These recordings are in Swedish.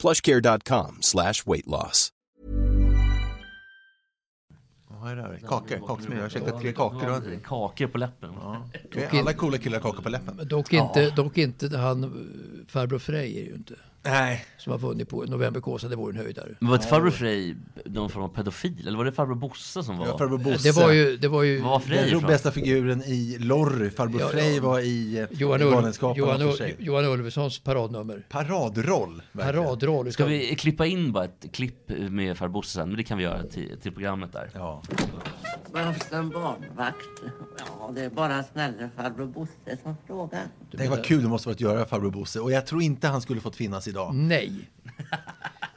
plushcare.com slash weight loss. Vad är det här? Kakor? Kakor jag har käkat tre kakor. Kakor på läppen. Ja. Är Alla coola killar har kakor på läppen. Dock inte, dock inte han, eh, farbror Frej är ju inte. Nej. Som har vunnit på November Kåsa, det vore en höjdare. Men var inte farbror Frej någon form av pedofil? Eller var det farbror Bosse som var? Ja, farbror Bosse. Det var ju, det var ju var Frej Den ifrån? bästa figuren i Lorry. Farbror Ja, Frej ja. var i eh, Johan, i Ul Galenskaparna Johan, för Ul sig. Johan Ulvessons paradnummer. Paradroll. verkligen. Paradroll. Ska vi klippa in bara ett klipp med farbror Bosse sen? Men det kan vi göra till, till programmet där. Ja. Behövs det en barnvakt? Ja, det är bara snälla farbror Bosse som frågar. Tänk vad kul det måste vara att göra farbror Bosse. Och jag tror inte han skulle fått finnas idag. Nej.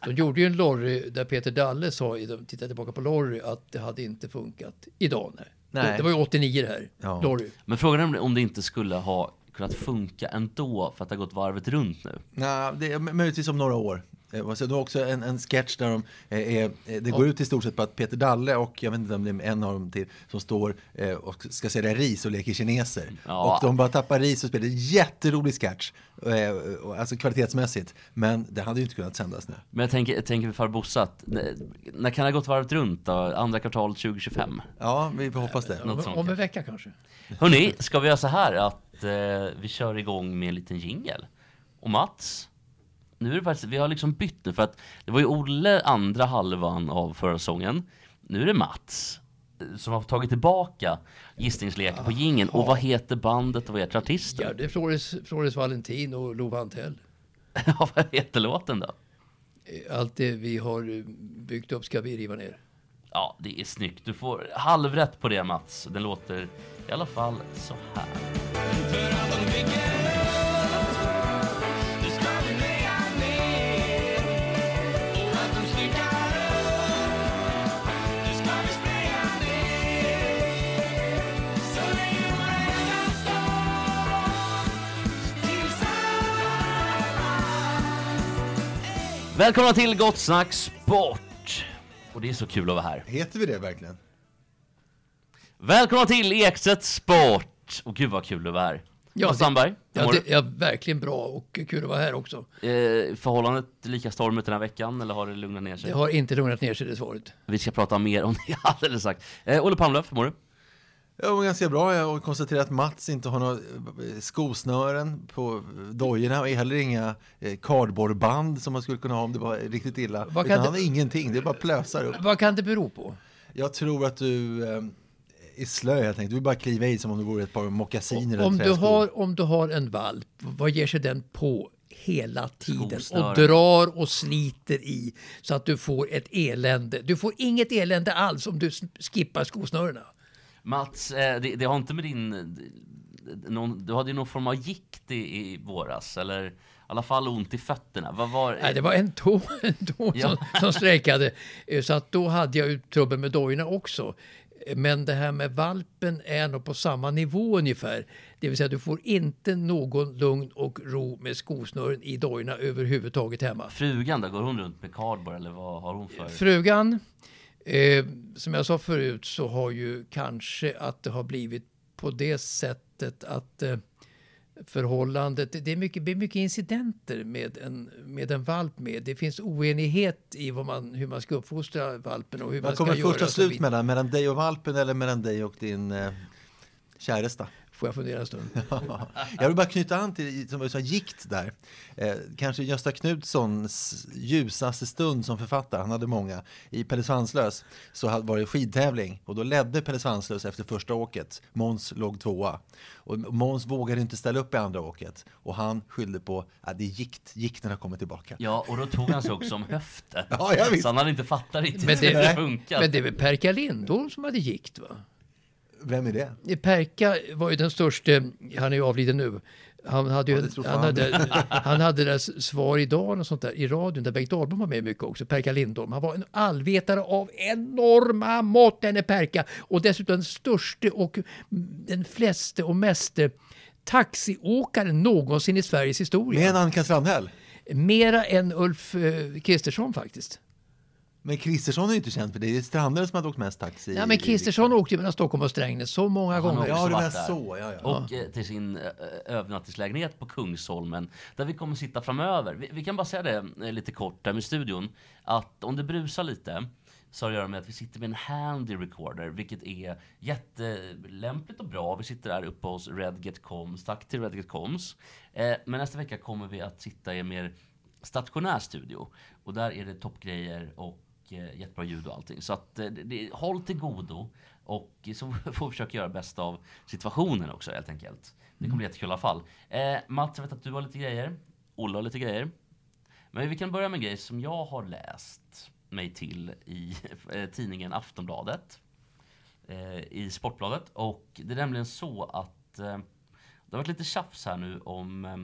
De gjorde ju en Lorry där Peter Dalle sa, i- de tittade tillbaka på Lorry, att det hade inte funkat idag. Nej. Nej. Det, det var ju 89 det här, Ja. Lorry. Men frågan är om det- inte skulle ha kunnat funka ändå för att det har gått varvet runt nu. Nej, det är möjligtvis om några år. Eh? Det var också en, en sketch där de, eh, är, eh, det går ut i stort sett på att Peter Dalle och jag vet inte om det är en av dem till som står eh, och ska sälja ris och leker kineser. Ja. Och de bara tappar ris och spelar. En jätterolig sketch, alltså kvalitetsmässigt. Men det hade ju inte kunnat sändas nu. Men jag tänker, jag tänker för Bosse att, när, kan det ha gått varvet runt då? Andra kvartalet 2025? Ja, vi får hoppas det. Något Om, om en vecka kanske. Hörni, ska vi göra så här att eh, vi kör igång med en liten jingel? Och Mats, nu är det faktiskt, vi har liksom bytt nu för att det var ju Olle andra halvan av förra säsongen. Nu är det Mats eh, som har tagit tillbaka gissningsleken på jingeln. Och vad heter bandet och vad heter artisten? Ja, det är Flores, Flores Valentin och Love Antell. Ja, vad heter låten då? Eh, Allt det vi har eh, byggt upp ska vi riva ner. Ja, det är snyggt. Du får halvrätt på det Mats. Den låter i alla fall så här. Välkomna till Gott Snack Sport! Och det är så kul att vara här. Heter vi det verkligen? Välkomna till Ekstedt Sport! Och gud vad kul att vara här. Ja, det- Sandberg, Ja, det är verkligen bra och kul att vara här också. Eh, förhållandet lika stormigt den här veckan eller har det lugnat ner sig? Det har inte lugnat ner sig det svaret. Vi ska prata mer om det alldeles strax. Eh, Olle Palmlöf, hur mår du? Jag mår ganska bra. Jag har konstaterat att Mats inte har några eh, skosnören på dojorna och heller inga eh, cardboardband som man skulle kunna ha om det var riktigt illa. Vad kan Utan det- han har ingenting, det är bara plösar upp. Vad kan det bero på? Jag tror att du eh, är slö helt enkelt. Du vill bara kliva i som om det vore ett par mockasiner eller Om du, har, om du har en valp, vad ger sig den på hela tiden? Och drar och sliter i så att du får ett elände. Du får inget elände alls om du skippar skosnörena. Mats, eh, det, det har inte med din... Någon, du hade ju någon form av gikt i, i våras, eller i alla fall ont i fötterna. Vad var Nej, det var en tå, en tå Ja. som, som strejkade. Eh, Så att då hade jag ju trubbel med dojorna också. Eh, Men det här med valpen är nog på samma nivå ungefär. Det vill säga du får inte någon lugn och ro med skosnören i dojorna överhuvudtaget hemma. Frugan då? Går hon runt med cardboard eller vad har hon för? Frugan, eh, som jag sa förut så har ju kanske att det har blivit på det sättet att eh, förhållandet, det är mycket, det är mycket incidenter med en, med en valp med. Det finns oenighet i vad man, hur man ska uppfostra valpen och hur man Vad ska kommer göra. första slut mellan? Mellan dig och valpen eller mellan dig och din eh, käresta? Får jag fundera en stund? Jag vill bara knyta an till som du sa, gikt där. Eh, kanske Gösta Knutssons ljusaste stund som författare, han hade många. I Pelle Svanslös så var det skidtävling och då ledde Pelle Svanslös efter första åket. Måns låg tvåa. Och Måns vågade inte ställa upp i andra åket och han skyllde på att det är gikt, gikten har kommit tillbaka. Ja, och då tog han sig också om höften. Ja. Så han hade inte fattat riktigt Men hur det det, funkar. men det är väl Perka Lindholm som hade gikt va? Vem är det? Perka var ju den största, han är ju avliden nu. Han hade, ju, Ja, han, hade, han hade deras svar idag och sånt där i radion där Bengt Dahlbom var med mycket också. Perka Lindholm. Han var en allvetare av enorma mått denne Perka. Och dessutom den största och den fleste och meste taxiåkaren någonsin i Sveriges historia. Med en Annika Strandhäll? Mera än Ulf eh, Kristersson faktiskt. Men Kristersson är ju inte känd för det. Det är Strandhäll som har åkt mest taxi. Ja, men i- Kristersson åkte ju mellan Stockholm och Strängnäs så många Han har gånger. också Ja, det var varit där. så. Ja, ja. Och eh, till sin eh, övernattningslägenhet på Kungsholmen, där vi kommer sitta framöver. Vi, vi kan bara säga det eh, lite kort där med studion, att om det brusar lite, så har det att göra med att vi sitter med en handy recorder, vilket är jättelämpligt och bra. Vi sitter där uppe hos Redget Coms. Tack till Redget Coms. Eh, men nästa vecka kommer vi att sitta i en mer stationär studio. Och där är det toppgrejer och eh, jättebra ljud och allting. Så att, eh, det, det, håll till godo. Och så får vi försöka göra bäst av situationen också helt enkelt. Det kommer bli jättekul i alla fall. Eh, Mats, jag vet att du har lite grejer. Olle har lite grejer. Men vi kan börja med en grej som jag har läst mig till i eh, tidningen Aftonbladet. Eh, I Sportbladet. Och det är nämligen så att eh, det har varit lite tjafs här nu om eh,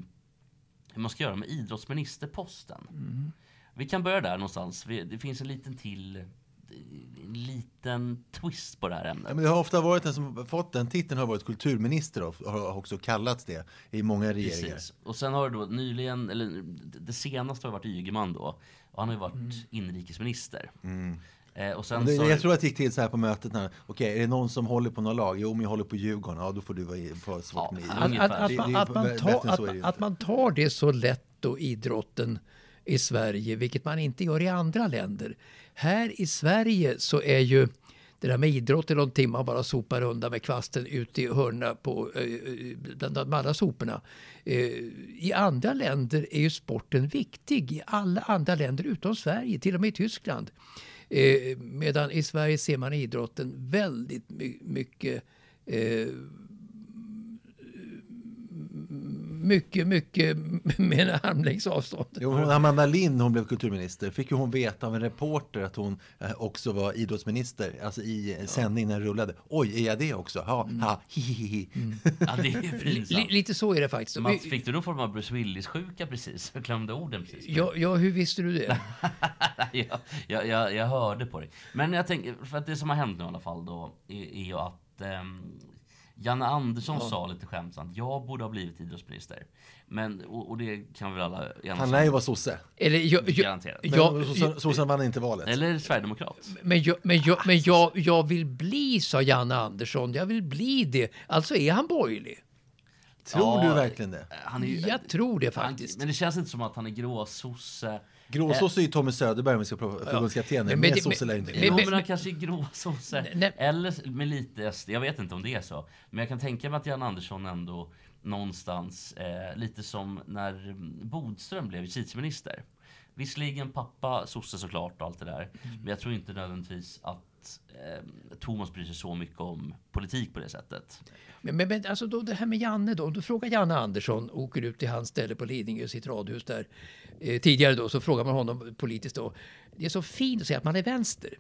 hur man ska göra med idrottsministerposten. Vi kan börja där någonstans. Vi, det finns en liten till en liten twist på det här Ja, ämnet. men det har ofta varit den som fått den titeln har varit kulturminister och har också kallats det i många regeringar. Precis. Och sen har det då nyligen, eller det senaste har varit Ygeman då. Och han har ju varit inrikesminister. Eh, och sen Mm. Det, så, jag tror att det gick till så här på mötet. När, okej, är det någon som håller på något lag? Jo, men jag håller på Djurgården. Ja, då får du vara få svårt Ja, Att, att, att, man, att, man tar, att, att man tar det så lätt då, idrotten i Sverige, vilket man inte gör i andra länder. Här i Sverige så är ju det där med idrott är någonting man bara sopar undan med kvasten ut i hörna på eh, eh, bland de andra soporna. Eh, I andra länder är ju sporten viktig. I alla andra länder utom Sverige, till och med i Tyskland. Medan i Sverige ser man idrotten väldigt mycket mycket, mycket med en armlängds avstånd. Jo, hon, Amanda Lind, hon blev kulturminister, fick ju hon veta av en reporter att hon eh, också var idrottsminister, alltså i ja. sändning när det rullade. Oj, är jag det också? Ja, Mm. ha, hi, hi, hi. ja, det är pinsamt. lite så är det faktiskt. Mats, fick du någon form av Bruce Willis-sjuka precis? Jag glömde orden precis. Ja, ja, hur visste du det? jag, jag, jag, jag hörde på dig. Men jag tänker, för att det som har hänt nu i alla fall då, är, är ju att ehm, Janne Andersson sa lite skämtsamt, jag borde ha blivit idrottsminister. Men, och, och det kan vi väl alla enas Han lär ju vara sosse. Eller, jag, jag, jag, sossarna vann inte valet. Eller sverigedemokrat. men jag, men, jag, men jag, jag vill bli, sa Janne Andersson. Jag vill bli det. Alltså är han borgerlig? Tror Ja, du verkligen det? Han är ju, Jag tror det han, faktiskt. men det känns inte som att han är gråsosse. Gråsosse är ju Tommy Söderberg om vi ska prata förbundskaptenen. Men- Men, men- sosse lär inte Jo, men han kanske är gråsosse. Eller med lite SD. Jag vet inte om det är så. Men jag kan tänka mig att Jan Andersson ändå någonstans, eh, lite som när Bodström blev justitieminister. Visserligen pappa sosse såklart och allt det där. Men jag tror inte nödvändigtvis att eh, Thomas bryr sig så mycket om politik på det sättet. Men, men, men alltså då, det här med Janne då. Om du frågar Janne Andersson, åker ut till hans ställe på Lidingö, sitt radhus där. Eh, tidigare då så frågar man honom politiskt då. Det är så fint att säga att man är vänster.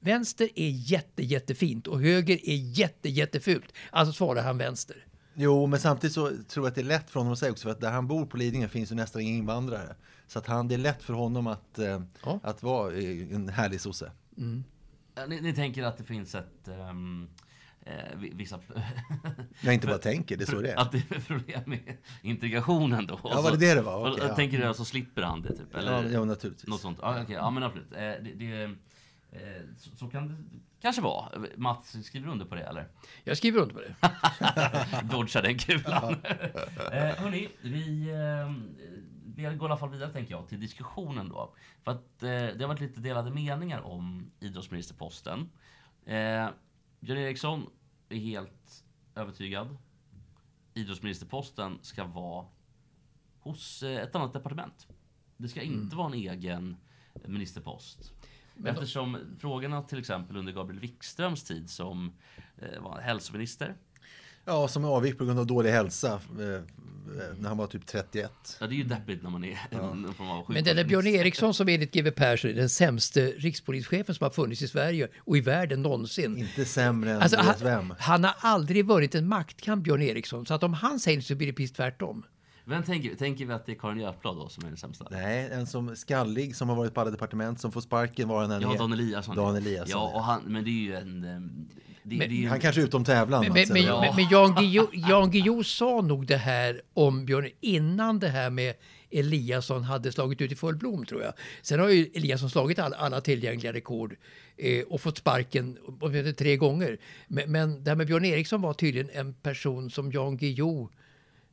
Vänster är jätte, jättefint och höger är jätte, jättefult. Alltså svarar han vänster. Jo, men samtidigt så tror jag att det är lätt för honom att säga också, för att där han bor på Lidingö finns ju nästan inga invandrare. Så att han, det är lätt för honom att, eh, Ja. att vara eh, en härlig sosse. Eh, Ni, ni tänker att det finns ett... ehm, eh, vi- vissa... Jag inte bara tänker, det är så det är. Att det är problem med integrationen då. Ja, var det det det var? Jag ja. tänker du så slipper han det typ? Eller? Ja, ja naturligtvis. Något sånt. Ja, okej. ja men absolut. Eh, det, det, eh, så, så kan det kanske vara. Mats, skriver du under på det eller? Jag skriver under på det. Dodga den kulan. eh, hörni, vi, eh, vi går i alla fall vidare tänker jag till diskussionen då. För att eh, det har varit lite delade meningar om idrottsministerposten. Eh, Björn Eriksson är helt övertygad. Idrottsministerposten ska vara hos eh, ett annat departement. Det ska inte vara en egen ministerpost. Eftersom frågorna till exempel under Gabriel Wikströms tid som eh, var hälsominister Ja, som avgick på grund av dålig hälsa eh, eh, när han var typ 31. Ja, det är ju deppigt när man är någon form av Men den där Björn. Eriksson som enligt GW Persson är den sämste rikspolischefen som har funnits i Sverige och i världen någonsin. Inte sämre än Alltså, han, vem. han har aldrig vunnit en maktkamp, Björn Eriksson. Så att om han säger det så blir det precis tvärtom. Vem tänker, tänker vi att det är Karin Götblad då som är den sämsta? Nej, en som skallig som har varit på alla departement som får sparken var han än Ja. Dan Eliasson. Dan Eliasson, Ja, ja. och han, men det är ju en... Det, Men- det är ju, Han kanske är utom tävlan. Men, men, eller? men, men Jan Guillou- Jan Guillou sa nog det här om Björn innan det här med Eliasson hade slagit ut i full blom tror jag. Sen har ju Eliasson slagit all, alla tillgängliga rekord eh, och fått sparken och tre gånger. Men, men det här med Björn Eriksson var tydligen en person som Jan Guillou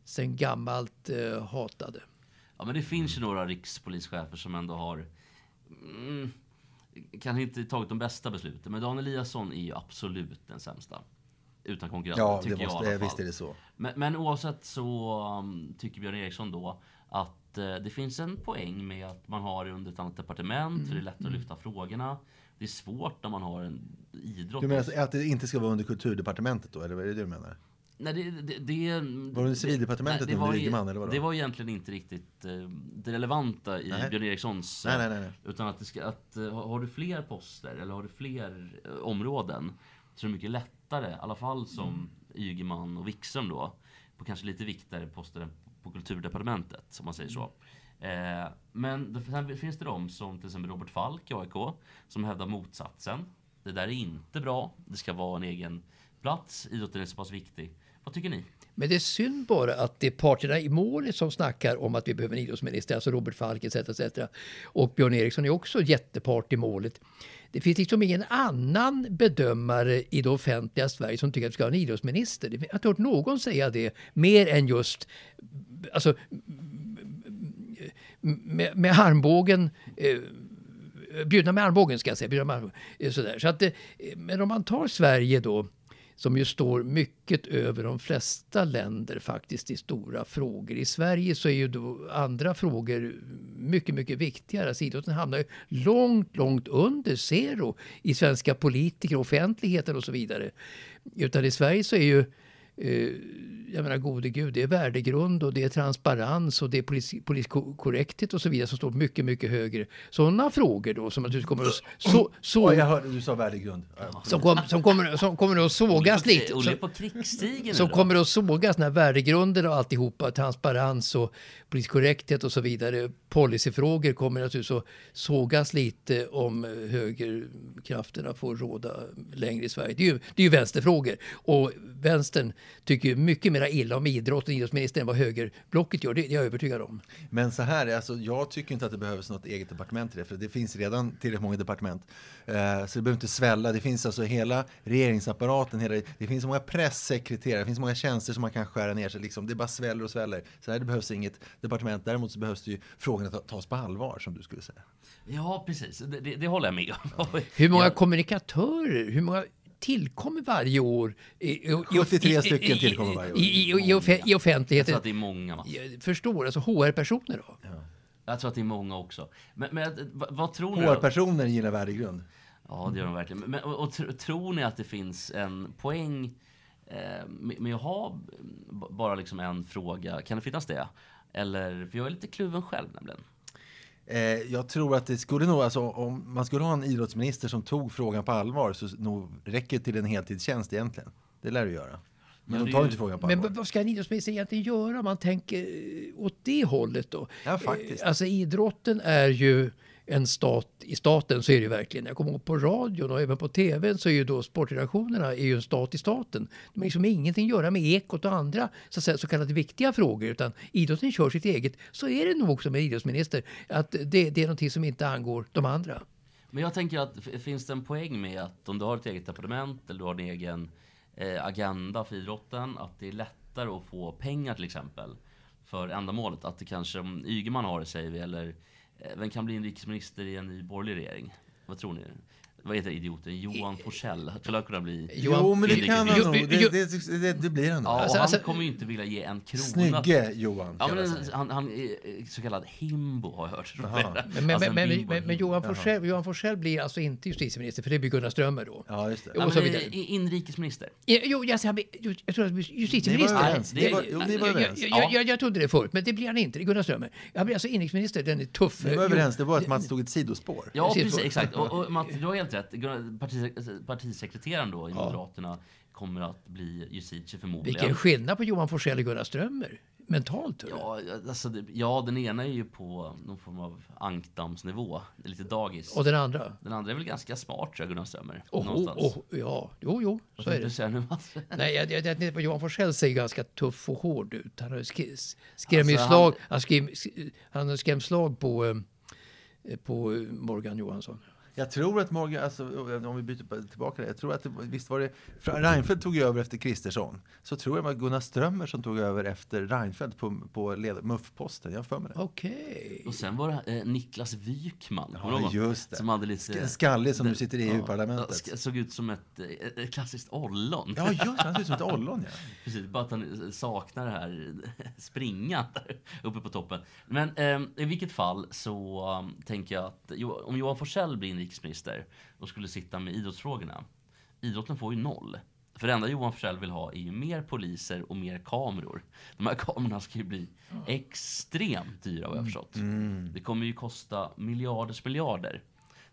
sen gammalt eh, hatade. Ja, men det finns ju några rikspolischefer som ändå har... Mm, kanske inte tagit de bästa besluten, men Dan Eliasson är ju absolut den sämsta. Utan konkurrens, Ja, tycker det jag i måste, alla eh, fall. visst är det så. Men, men oavsett så um, tycker Björn Eriksson då att eh, det finns en poäng med att man har det under ett annat departement, för det är lättare att lyfta frågorna. Det är svårt när man har en idrott. Du menar alltså att det inte ska vara under kulturdepartementet då, eller vad är det du menar? Nej, det, det, det, Var det civildepartementet nej, det under Ygeman, eller? Det var egentligen inte riktigt eh, det relevanta i Nej. Björn Erikssons... Nej, eh, nej, nej, nej. Utan att, det ska, att eh, har du fler poster eller har du fler eh, områden så är det mycket lättare, i alla fall som Mm. Ygeman och Wikström då, på kanske lite viktigare poster än på kulturdepartementet, om man säger så. Mm. Eh, men sen finns det de som till exempel Robert Falk i AIK, som hävdar motsatsen. Det där är inte bra, det ska vara en egen plats, idrotten är så pass viktig. Vad tycker ni? Men det är synd bara att det är parterna i målet som snackar om att vi behöver en idrottsminister, alltså Robert Falk etc. etc. Och Björn Eriksson är också jättepart i målet. Det finns liksom ingen annan bedömare i det offentliga Sverige som tycker att vi ska ha en idrottsminister. Jag har inte hört någon säga det mer än just alltså, med, med armbågen eh, bjudna med armbågen ska jag säga. Bjudna med armbågen, eh, sådär. Så att, eh, men om man tar Sverige då som ju står mycket över de flesta länder faktiskt i stora frågor. I Sverige så är ju då andra frågor mycket, mycket viktigare. Alltså idrotten hamnar ju långt, långt under zero i svenska politiker, offentligheten och så vidare. Utan i Sverige så är ju jag menar gode gud, det är värdegrund och det är transparens och det är polis, poliskorrekthet och så vidare som står mycket, mycket högre. Sådana frågor då som naturligtvis kommer att så, så, Oj, jag hörde du sa värdegrund. Som, kom, som, kommer, som kommer att sågas lite. Olle på krigsstigen som kommer att sågas när värdegrunder och alltihopa, transparens och politisk och så vidare, policyfrågor kommer naturligtvis att sågas lite om eh, högerkrafterna får råda längre i Sverige. Det är ju, det är ju vänsterfrågor och vänstern tycker ju mycket mer illa om idrotten, idrottsministern än vad högerblocket gör. Det är jag övertygad om. Men så här, alltså, jag tycker inte att det behövs något eget departement till det, för det finns redan tillräckligt många departement. Eh, så det behöver inte svälla. Det finns alltså hela regeringsapparaten, hela, det finns många pressekreterare, det finns många tjänster som man kan skära ner sig. Liksom. Det bara sväller och sväller. Så här, det behövs inget departement. Däremot så behövs det ju frågor frågorna ta- tas på allvar, som du skulle säga. Ja, precis. Det, det, det håller jag med om. Hur många Ja, kommunikatörer, hur många tillkommer varje år? I, i, i, 73 stycken tillkommer varje år. I, i, i, i, offe- i jag offentligheten. tror att det är många. Mats. Jag förstår, alltså HR-personer då? Jag tror att det är många också. Men, men vad, vad tror ni? HR-personer gillar värdegrund. Ja, det gör de verkligen. Men, och, och tr, tror ni att det finns en poäng eh, med, med att ha bara liksom en fråga? Kan det finnas det? Eller, för jag är lite kluven själv nämligen. Eh, jag tror att det skulle nog, alltså, om man skulle ha en idrottsminister som tog frågan på allvar så nog räcker det till en heltidstjänst egentligen. Det lär du göra. Men Ja, de tar är inte ju- frågan på Men allvar. vad ska en idrottsminister egentligen göra om man tänker eh, åt det hållet då? Ja, faktiskt. Eh, Alltså idrotten är ju en stat i staten, så är det ju verkligen. Jag kommer ihåg på radion och även på tvn så är ju då sportredaktionerna är ju en stat i staten. De har liksom ingenting att göra med Ekot och andra så, att säga, så kallade viktiga frågor utan idrotten kör sitt eget. Så är det nog också med idrottsminister, att det, det är någonting som inte angår de andra. Men jag tänker att finns det en poäng med att om du har ett eget departement eller du har en egen eh, agenda för idrotten, att det är lättare att få pengar till exempel för ändamålet. Att det kanske, om Ygeman har det säger vi, eller Eh, vem kan bli inrikesminister i en ny borgerlig regering? Vad tror ni? Vad heter idioten, Johan Forsell. Skulle han kunna bli... Johan- jo, men det kan han nog. Det, det, det, det blir han nog. Ja, Alltså, han alltså- kommer ju inte vilja ge en krona. Snygge Johan. Ja, men han. han, är så kallad himbo har jag hört. Jaha. Men, men, Alltså, en men, men, men, men Johan, Forssell, Johan blir alltså inte justitieminister, för det blir Gunnar Strömmer då. Ja, just det. Och så men, vidare. inrikesminister. Jo, jag, jag, jag, jag tror att Ni justitieminister... var överens. Ni Jag- var, jo, ni var jag, överens. jag, jag, jag, jag trodde det förut, men det blir han inte. Det är Gunnar Strömmer. Han blir alltså inrikesminister, den är tuff. Ni var överens. Det var att man stod ett sidospår. Ja, Precis. exakt. Och, och Mats, du har helt rätt. Partisekreteraren då i Moderaterna kommer att bli justitie förmodligen. Vilken skillnad på Johan Forssell och Gunnar Strömmer. Mentalt. Ja, alltså, ja, den ena är ju på någon form av är lite dagis. Och den andra? Den andra är väl ganska smart tror jag, Gunnar Strömmer. Oh, någonstans. oh, ja, jo, jo, Vad så är det. säga nu? Nej, jag, jag, jag på Johan Forssell ser ganska tuff och hård ut. Han har skrämt Alltså, slag, han, han har skrämt slag på, eh, på Morgan Johansson. Jag tror att Morgan, alltså, om vi byter tillbaka det, jag tror att det, visst var det, Reinfeldt tog över efter Kristersson. Så tror jag det var Gunnar Strömmer som tog över efter Reinfeldt på, på led- MUF-posten. Jag för mig det. Okej. Och sen var det eh, Niklas Wykman. Ja, just det. Som hade lite... Sk- Skallig som nu det- sitter i ja, EU-parlamentet. Såg ut som ett, eh, ett klassiskt ollon. Ja, just. Han ser ut som ett ollon, ja. Precis, bara att han saknar det här springa där uppe på toppen. Men eh, i vilket fall så um, tänker jag att jo, om Johan Forssell blir inrikesminister och skulle sitta med idrottsfrågorna. Idrotten får ju noll. För det enda Johan Forssell vill ha är ju mer poliser och mer kameror. De här kamerorna ska ju bli extremt dyra vad jag har förstått. Det kommer ju kosta miljarders miljarder.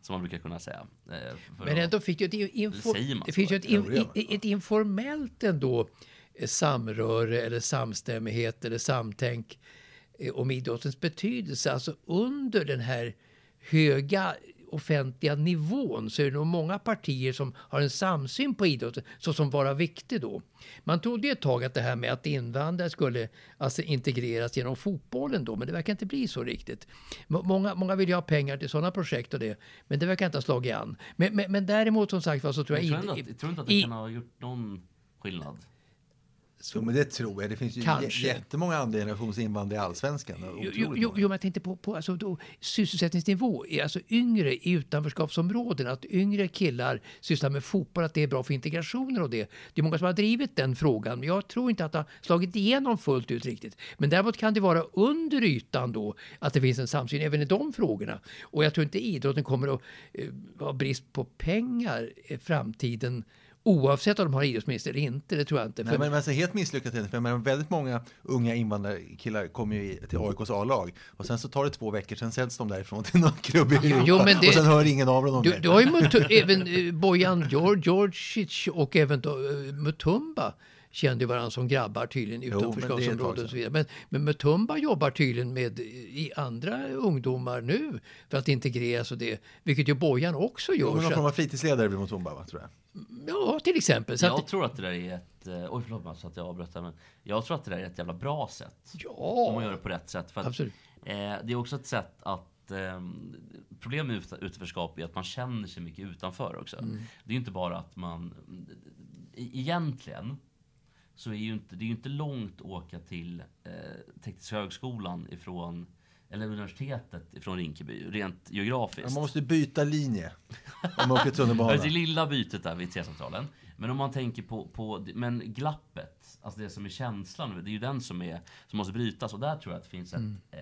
Som man brukar kunna säga. eh, Men ändå fick ju ett, info, Det finns ju ett, in, ett informellt ändå eh, samröre eller samstämmighet eller samtänk eh, om idrottens betydelse. Alltså under den här höga offentliga nivån så är det nog många partier som har en samsyn på idrotten såsom vara viktig då. Man trodde ett tag att det här med att invandrare skulle alltså integreras genom fotbollen då, men det verkar inte bli så riktigt. Många, många vill ju ha pengar till sådana projekt och det, men det verkar inte ha slagit an. Men, men, men däremot som sagt var så tror jag... Jag tror, inte att, jag tror inte att det kan ha gjort någon skillnad. Jo, men det tror jag. Det finns ju Kanske. jättemånga andra generations invandrare i allsvenskan. Jo, jo, jo, men jag tänkte på, på alltså då, sysselsättningsnivå. Är alltså yngre i utanförskapsområden, att yngre killar sysslar med fotboll, att det är bra för integrationen och det. Det är många som har drivit den frågan, men jag tror inte att det har slagit igenom fullt ut riktigt. Men däremot kan det vara under ytan då att det finns en samsyn även i de frågorna. Och jag tror inte idrotten kommer att eh, ha brist på pengar i framtiden Oavsett om de har idrottsminister eller inte, det tror jag inte. Nej, För- men, men alltså, helt misslyckat är det. För väldigt många unga invandrarkillar kommer ju till AIKs A-lag och sen så tar det två veckor, sen säljs de därifrån till någon klubb i Europa jo, det- och sen hör ingen av dem Du, mer. du har ju Mutu- även eh, Bojan Georgic och även då, eh, Mutumba kände varandra som grabbar tydligen i Jo, men det är ett tag utanförskapsområden och så vidare. Men, men Mutumba jobbar tydligen med i andra ungdomar nu för att integreras och det, vilket ju Bojan också Jo, gör. men någon form av fritidsledare blir Mutumba, va, tror jag. ja, till exempel. Så jag att, tror att det där är ett... eh, Oj, förlåt Mats att jag avbröt men jag tror att det där är ett jävla bra sätt. Om man gör ja, det på rätt sätt. För att, absolut. eh, det är också ett sätt att... Eh, problemet med ut- utanförskap är att man känner sig mycket utanför också. Mm. Det är inte bara att man... Egentligen så är ju inte, det är ju inte långt att åka till eh, Tekniska högskolan ifrån eller universitetet ifrån Rinkeby, rent geografiskt. Man måste byta linje om man åker tunnelbana. Det lilla bytet där vid T-centralen. Men om man tänker på, på men glappet, alltså det som är känslan, det är ju den som, är, som måste brytas. Och där tror jag att det finns ett eh,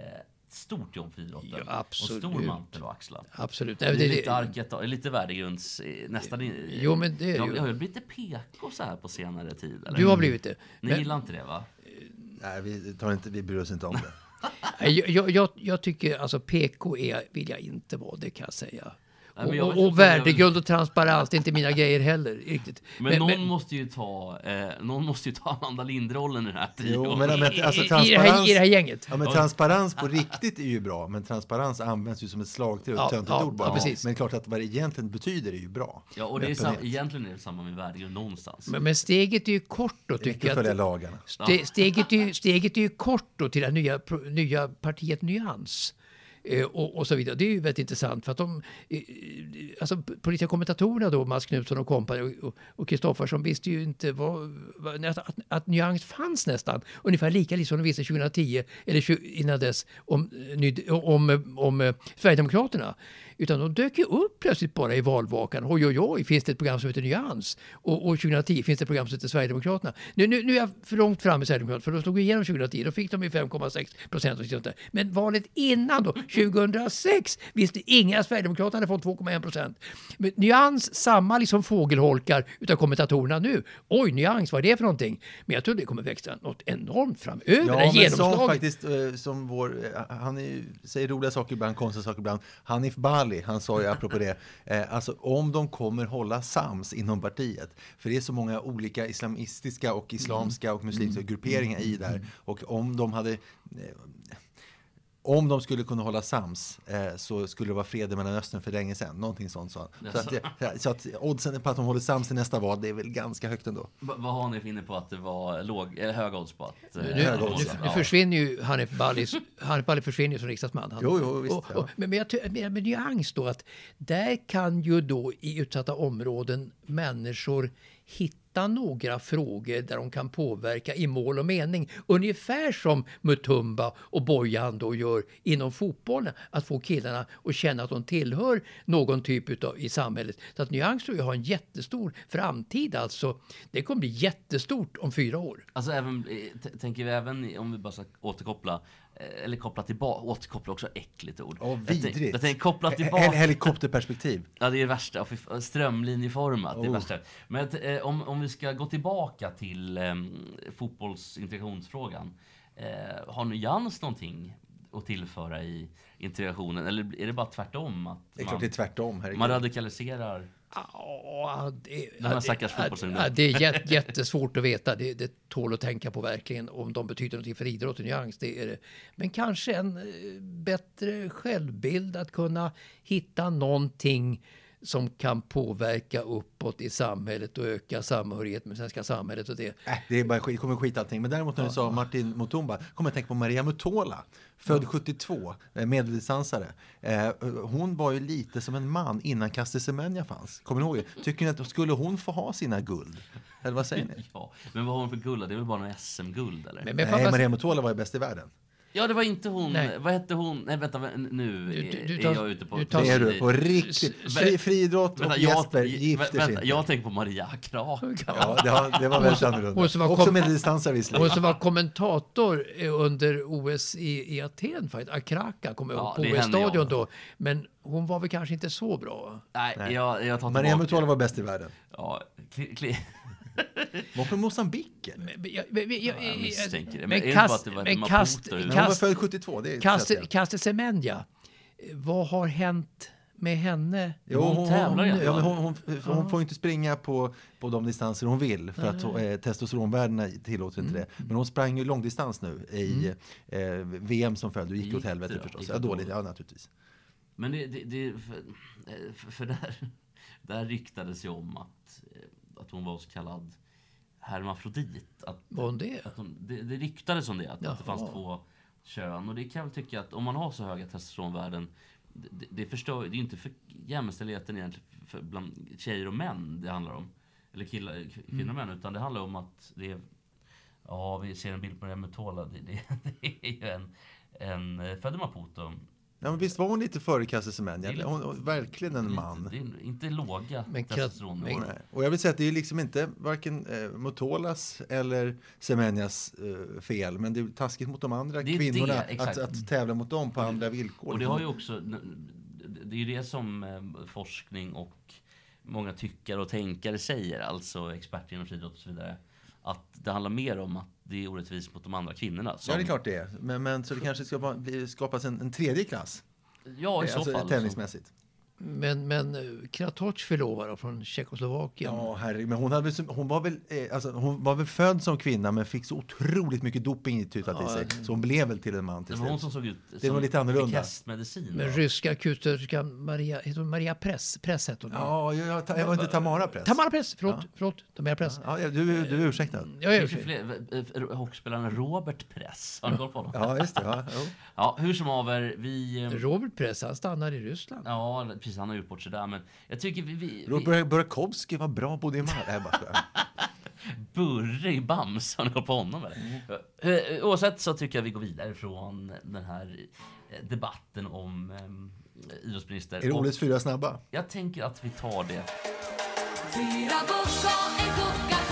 stort jobb för idrotten. Ja, och absolut. stor mantel att axla. absolut. Det är det- lite arket, lite värdegrunds... eh, Nästan... i- Jo, men det är jag, ju- jag har ju blivit lite PK så här på senare tid. Eller? Du har blivit det. Ni Men- gillar inte det va? Nej, vi, tar inte, vi bryr oss inte om det. Nej, Jag, jag, jag, jag tycker, alltså PK är, vill jag inte vara, det kan jag säga. Nej, men och, och, inte, och värdegrund och transparens, det är inte mina grejer heller. Riktigt. Men, någon, Måste ju ta, eh, någon måste ju ta Amanda Lind-rollen i den här trion. Jo, men, men alltså, i, i, det här, I det här transparens, gänget. ja, men transparens på riktigt är ju bra, men transparens används ju som ett slagträ och Ja, töntigt ja, ord bara. ja, precis. Men klart att vad det egentligen betyder är ju bra. Ja, och det är sam, egentligen är det samma med värdegrund någonstans. Men, men steget är ju kort då Inte tycker jag. följa Att, lagarna. ste, steget, är, ju- steget är ju kort då till det nya, nya partiet Nyans. Eh, och, och så vidare. Det är ju väldigt intressant för att de, eh, eh, alltså politiska kommentatorerna då, Mats Knutsson och kompani och- Kristoffersson visste ju inte vad, vad, att, att, att Nyans fanns nästan ungefär lika lite som de visste 2010 eller 20, innan dess om, om, om, om Sverigedemokraterna. Utan de dök ju upp plötsligt bara i valvakan. Oj, oj, oj, finns det ett program som heter Nyans? Och, och 2010 finns det ett program som heter Sverigedemokraterna. Nu, nu, nu är jag för långt fram med Sverigedemokraterna, för de slog igenom 2010. Då fick de ju 5,6 procent och sånt där. Men valet innan då, 2006, visste ingen att Sverigedemokraterna hade fått 2,1 procent. Men Nyans, samma liksom fågelholkar utav kommentatorerna nu. Oj, Nyans, vad är det för någonting? Men jag tror det kommer växa något enormt framöver. Ja, men som faktiskt, eh, som vår, eh, han är, säger roliga saker ibland, konstiga saker ibland. Hanif Bali, han sa ju apropå det, eh, alltså om de kommer hålla sams inom partiet, för det är så många olika islamistiska och islamska och muslimska grupperingar i där, och om de hade eh, om de skulle kunna hålla sams eh, så skulle det vara fred i Mellanöstern för länge sedan. Någonting sånt sa han. Så att, eh, så att oddsen på att de håller sams i nästa val, det är väl ganska högt ändå. Va- Vad har ni för inne på att det var låg, eller höga odds på att... eh, Nu, nu, nu försvinner ju Hanif Bali, Hanif Bali försvinner som riksdagsman. Han, Jo, jo, visst, och, ja. och, men, men jag men med nyans då att där kan ju då i utsatta områden människor hitta några frågor där de kan påverka i mål och mening. Ungefär som Mutumba och Bojan då gör inom fotbollen. Att få killarna att känna att de tillhör någon typ utav, i samhället. Så att Nyans tror jag har en jättestor framtid alltså. Det kommer bli jättestort om fyra år. Alltså även, eh, tänker vi även, om vi bara ska återkoppla, eller koppla tillbaka, återkoppla också äckligt ord. Åh, vidrigt. Jag tänker koppla Hel- tillbaka. Helikopterperspektiv. Ja, det är det värsta. Strömlinjeformat, det är Oh. värsta. Men eh, om, om vi ska gå tillbaka till eh, fotbollsintegrationsfrågan. Eh, har Nyans någonting att tillföra i integrationen? Eller är det bara tvärtom? Att Det är man, klart det är tvärtom. Herregud. man radikaliserar? Ja, det, Den ja, det- är jät- jättesvårt att veta. Det, det tål att tänka på verkligen om de betyder någonting för idrotten. Nyans, det är det. Men kanske en eh, bättre självbild att kunna hitta någonting som kan påverka uppåt i samhället och öka samhörighet med svenska samhället. Och det. Äh, det är bara skit, kommer skit allting. Men däremot när du sa Martin Mutumba, kommer jag tänka på Maria Mutola. Född 72, eh, medeldistansare. Eh, hon var ju lite som en man innan Caster Semenya fanns. Kommer ni ihåg det? Tycker ni att skulle hon få ha sina guld? Eller vad säger ni? Ja, men vad har hon för guld? Det är väl bara någon SM-guld eller? Men, men Nej, Maria Mutola var ju bäst i världen. Ja, det var inte hon. Nej. Vad hette hon? Nej, vänta, vä- nu Du- du- du är tar- jag ute på... du tar- Det är du på riktigt. Fri, friidrott och Vänta, jag, Jesper gifter vänta, sig inte. jag tänker på Maria Kraka. Ja, det, var, det var väldigt annorlunda. hon som var Också kom- medeldistansare visserligen. Hon som var kommentator eh, under OS i, i Aten, faktiskt. Akraka, kommer jag Ja, ihåg, på är OS-stadion då. Men hon var väl kanske inte så bra. va? Nej, jag, jag tar Maria. Mutola var bäst i världen. Ja, kli, kli. Var från Mosambik eller? Men, men, jag, misstänker det. Men men det kast, att det var ett men kast, hon kast, född 72. Det är kast. Kaste Semenya. Vad har hänt med henne? Jo, Hon tävlar ju ja, ändå. men hon, hon, hon, hon får inte springa på, på de distanser hon vill för att eh, testosteronvärdena tillåter inte det. Men hon sprang ju långdistans nu i eh, VM som följde och gick Gick åt det helvete då? förstås. Ja, det dåligt, ja naturligtvis. Men det, det, det för, för, där, där ryktades ju om att, att hon var så kallad hermafrodit. Att, Var hon det? hon, det, det ryktades om det, att, att det fanns två kön. Och det kan jag väl tycka att om man har så höga testosteronvärden, det, det, förstör det är ju inte för jämställdheten egentligen för bland tjejer och män det handlar om. Eller killar, kvinnor och män, utan det handlar om att det är Ja, vi ser en bild på Remutola. Det, det, det är ju en, en eh, född i Maputo. Ja, men visst var hon lite före Caster Semenya? Det är Hon, hon, verkligen en man. Det är inte låga Men testosteronnivåer. Nej. Och jag vill säga att det är liksom inte varken eh, Mutolas eller Semenyas eh, fel, men det är taskigt mot de andra kvinnorna det, att, att tävla mot dem på andra villkor. Och det har ju också, det är ju det som eh, forskning och många tyckare och tänkare säger, alltså experter inom friidrott och så vidare. Att det handlar mer om att det är orättvist mot de andra kvinnorna. Som, Ja, det är klart det är. Men, men så det kanske ska bli, skapas en, en tredje klass, Ja, i så alltså, fall. tävlingsmässigt. Men, men eh, Kratoch förlovare då, från Tjeckoslovakien. Ja, herregud. Men hon, hade, hon, var väl, eh, alltså, hon var väl född som kvinna men fick så otroligt mycket doping itutat i sig. Så hon blev väl till en man Det till var hon som såg ut Det som var lite annorlunda. hästmedicin. Men ryska akutsköterskan Maria, heter hon Maria Press? Press hette hon. Ja, jag, jag, jag var inte Tamara Press. Tamara Press, förlåt. förlåt Tamara Press. Ja, ja, du, du är ursäktad. Ja, jag Det fler, eh, hockeyspelaren Robert Press. Har ni koll på honom? Ja, just det. Ja. Ja, hur som haver, vi... eh, Robert Press, han stannar i Ryssland. Ja, precis. Han har gjort bort sig där. Men jag tycker vi... vi, vi Burakovsky var bra både i Malmö. Nej, bara skojar. Burre i Bams, har ni koll på honom eller? Eh, Oavsett så tycker jag vi går vidare från den här eh, debatten om eh, idrottsminister. Är det Oles fyra snabba? jag tänker att vi tar det. Fyra vodka, en Coca-Cola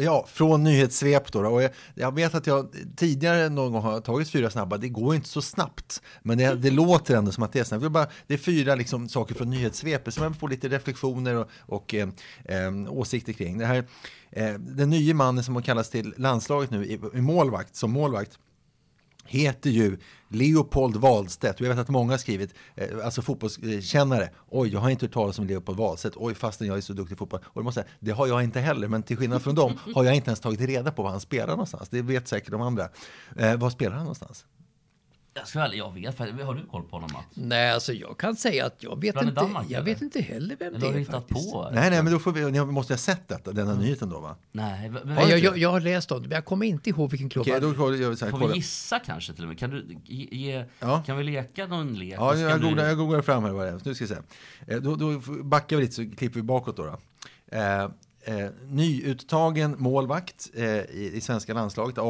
Ja, från nyhetssvep då. då. Och jag, jag vet att jag tidigare någon gång har tagit fyra snabba. Det går inte så snabbt. Men det, det låter ändå som att det är snabbt. Det är, bara, det är fyra liksom, saker från nyhetssvepet som jag får lite reflektioner och, och eh, eh, åsikter kring. Det här, eh, den nye mannen som har kallats till landslaget nu i, i målvakt, som målvakt heter ju Leopold Wahlstedt. Och jag vet att många har skrivit, eh, alltså fotbollskännare, oj, jag har inte hört talas om Leopold Wahlstedt, oj, fastän jag är så duktig i fotboll. Och det, måste säga, det har jag inte heller, men till skillnad från dem har jag inte ens tagit reda på var han spelar någonstans. Det vet säkert de andra. Eh, var spelar han någonstans? Jag, ska väl, jag vet faktiskt. Har du koll på honom Mats? Nej, alltså jag kan säga att jag vet inte, Danmark, jag eller? vet inte heller vem Eller det har du är hittat faktiskt. på? Nej, nej, men då får vi, ni måste ha sett detta, denna nyheten då va? Nej, men, Nej, jag, jag, jag har läst om det, men jag kommer inte ihåg vilken klubb han- då jag så här, Får kolla. vi gissa kanske till och med? Kan, du, ge, Ja. kan vi leka någon lek? Ja, jag googlar, jag googlar fram här vad det är. Nu ska vi se. Eh, Då, då backar vi lite så klipper vi bakåt då. då. Eh, eh, nyuttagen målvakt eh, i, i svenska landslaget, eh,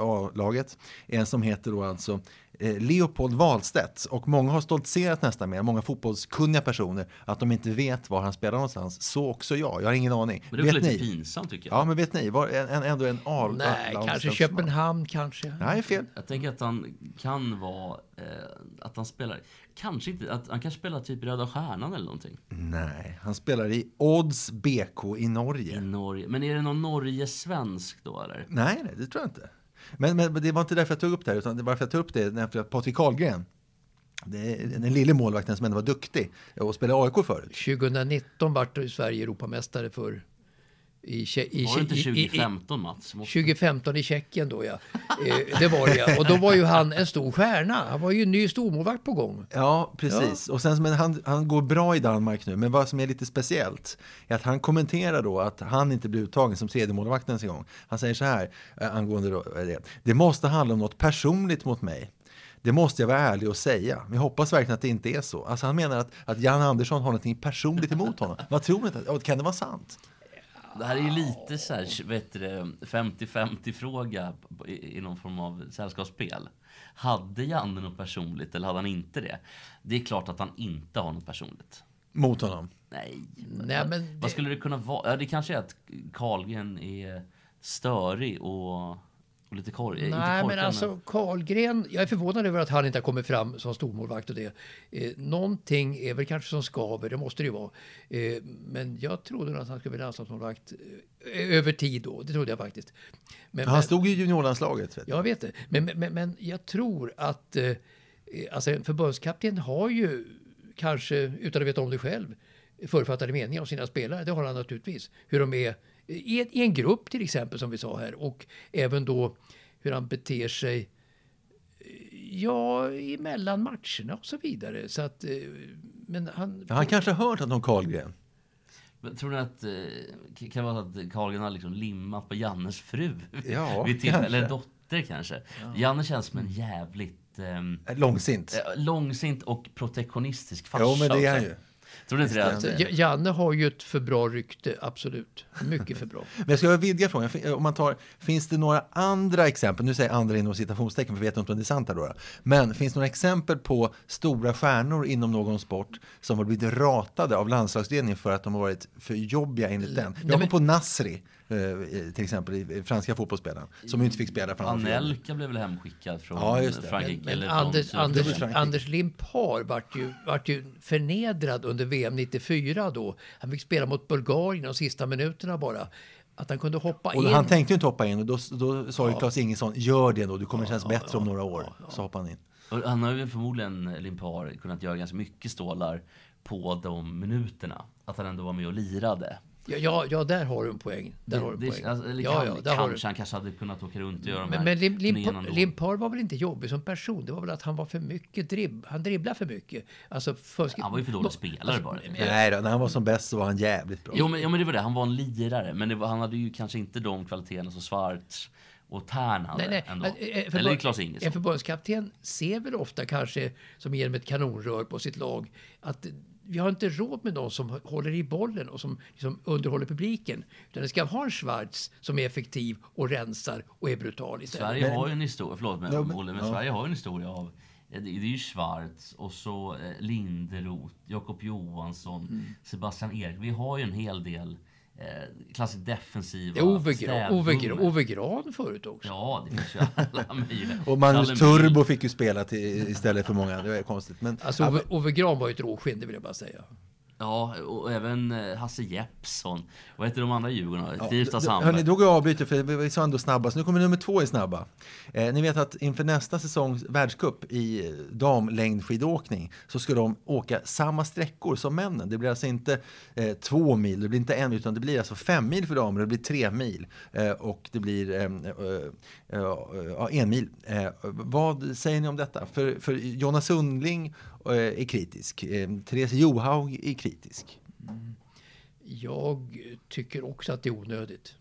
A-laget, en som heter då alltså Leopold Wahlstedt. Och många har stoltserat nästan med, många fotbollskunniga personer, att de inte vet var han spelar någonstans. Så också jag, jag har ingen aning. Men det är lite ni? pinsamt tycker jag. Ja, men vet ni? Var en, en, ändå en A Nej, kanske. Köpenhamn kanske. Nej, fel. Jag tänker att han kan vara, eh, att han spelar, kanske inte, att han kanske spelar typ Röda Stjärnan eller någonting. Nej, han spelar i Odds BK i Norge. I Norge. Men är det någon Norge-svensk då eller? Nej, nej, det tror jag inte. Men, men det var inte därför jag tog upp det här, utan det var därför jag tog upp det när att Patrik Karlgren. Den lille målvakten som ändå var duktig och spelade i AIK förut. 2019 vart Sverige Europamästare för i, Tje- i, Var det inte i, i, i, 2015 Mats? Måste- 2015 i Tjeckien då ja. Eh, det var det ja. Och då var ju han en stor stjärna. Han var ju en ny stormålvakt på gång. Ja, precis. Och sen, men han, han går bra i Danmark nu, men vad som är lite speciellt är att han kommenterar då att han inte blir uttagen som tredje målvakt ens en gång. Han säger så här eh, angående då, eh, det. Det måste handla om något personligt mot mig. Det måste jag vara ärlig och säga. Men jag hoppas verkligen att det inte är så. Alltså han menar att, att Jan Andersson har något personligt emot honom. Vad tror ni? att- Kan det vara sant? Det här är ju lite så här, vet du, det, 50-50 fråga i, i någon form av sällskapsspel. Hade Janne något personligt eller hade han inte det? Det är klart att han inte har något personligt. Mot honom? Nej. Nej, men det- Vad skulle det kunna vara? Ja, det kanske är att Carlgren är störig och, och lite korg. inte Nej, men korkad, alltså Karlgren, jag är förvånad över att han inte har kommit fram som stormålvakt och det. Eh, någonting är väl kanske som skaver, det måste det ju vara. Eh, men jag trodde nog att han skulle bli landslagsmålvakt eh, över tid då, det trodde jag faktiskt. Men, Han men- stod i juniorlandslaget. Vet. Jag vet det. Men, men, men jag tror att eh, alltså en förbundskapten har ju kanske, utan att veta om det själv, förutfattade meningar om sina spelare. Det har han naturligtvis. Hur de är i, en- i en grupp till exempel som vi sa här och även då hur han beter sig eh, Ja, emellan matcherna och så vidare. Så att, eh, men han... Han kanske har hört att någon Karlgren. Men Tror ni att eh, kan det vara så att Carlgren har liksom limmat på Jannes fru? Ja, Vid eller dotter kanske. Janne känns som en jävligt ehm, Långsint. eh, långsint och protektionistisk farsa. Jo, men det är han också. ju. Tror du inte det? Ja- Janne har ju ett för bra rykte, absolut. Mycket för bra. Men jag ska vidga frågan. Fin- Om man tar, finns det några andra exempel, nu säger jag andra inom citationstecken för vi vet inte om det är sant här då. Men finns det några exempel på stora stjärnor inom någon sport som har blivit ratade av landslagsledningen för att de har varit för jobbiga enligt den? Jag kom på Nasri, eh, till exempel, franska fotbollsspelaren, som inte fick spela för. Anelka blev väl hemskickad från Ja, just det. Frankrike? Men, men Anders. Anders, Frankrike. Anders Limpar vart ju, vart ju förnedrad under VM 94 då. Han fick spela mot Bulgarien de sista minuterna bara. Att han kunde hoppa Och in. han tänkte ju inte hoppa in och då, då sa ju Claes Ingesson, gör det då, du kommer kännas bättre om några år. Så hoppade han in. Och han har ju förmodligen, Limpar, kunnat göra ganska mycket stålar på de minuterna. Att han ändå var med och lirade. Ja, ja, ja, där har du en poäng. Där har du en det, poäng. alltså, eller ja, kan, ja, där kanske han kanske hade kunnat åka runt och göra de Men, här men Lim, Limpar, var väl inte jobbig som person? Det var väl att han var för mycket dribb. Han dribblade för mycket. Alltså för, Han var ju för dålig spelare bara. Nej då, när han var som bäst så var han jävligt bra. Jo men, jo men det var det, han var en lirare. Men det var, han hade ju kanske inte de kvaliteterna som Schwarz och Tern hade Nej, nej. ändå. eh, eh, Eller Klas En Ingesson. förbundskapten ser väl ofta kanske som genom ett kanonrör på sitt lag att vi har inte råd med någon som håller i bollen och som liksom underhåller publiken. Utan det ska vara en Schwarz som är effektiv och rensar och är brutal istället. Sverige har ju en historia, förlåt men, Ja, men- Olle, men ja. Sverige har ju en historia av det är ju Schwarz och så eh, Linderoth, Jakob Johansson, Mm. Sebastian Erik. Vi har ju en hel del klassiskt defensiva Ove, Gran, Ove, Gran, städgubbar. Ove Gran förut också. Ja, det finns ju alla möjliga. Och Magnus. Turbo fick ju spela till, istället för många. Det var konstigt. Men, Alltså Ove, Ove Gran var ju ett råskinn, det vill jag bara säga. Ja, och även eh, Hasse Jeppsson. Vad heter de andra Djurgårdarna? Ja, Sandberg. Hörni, då går jag och avbryter för vi sa ändå snabba. Så nu kommer nummer två i snabba. Eh, ni vet att inför nästa säsongs världscup i eh, damlängdskidåkning så ska de åka samma sträckor som männen. Det blir alltså inte eh, två mil, det blir inte en utan det blir alltså fem mil för damer det blir tre mil. Eh, och det blir eh, en mil. Vad säger ni om detta? För, för Jonna Sundling är kritisk. Therese Johaug är kritisk. Mm. Jag tycker också att det är onödigt.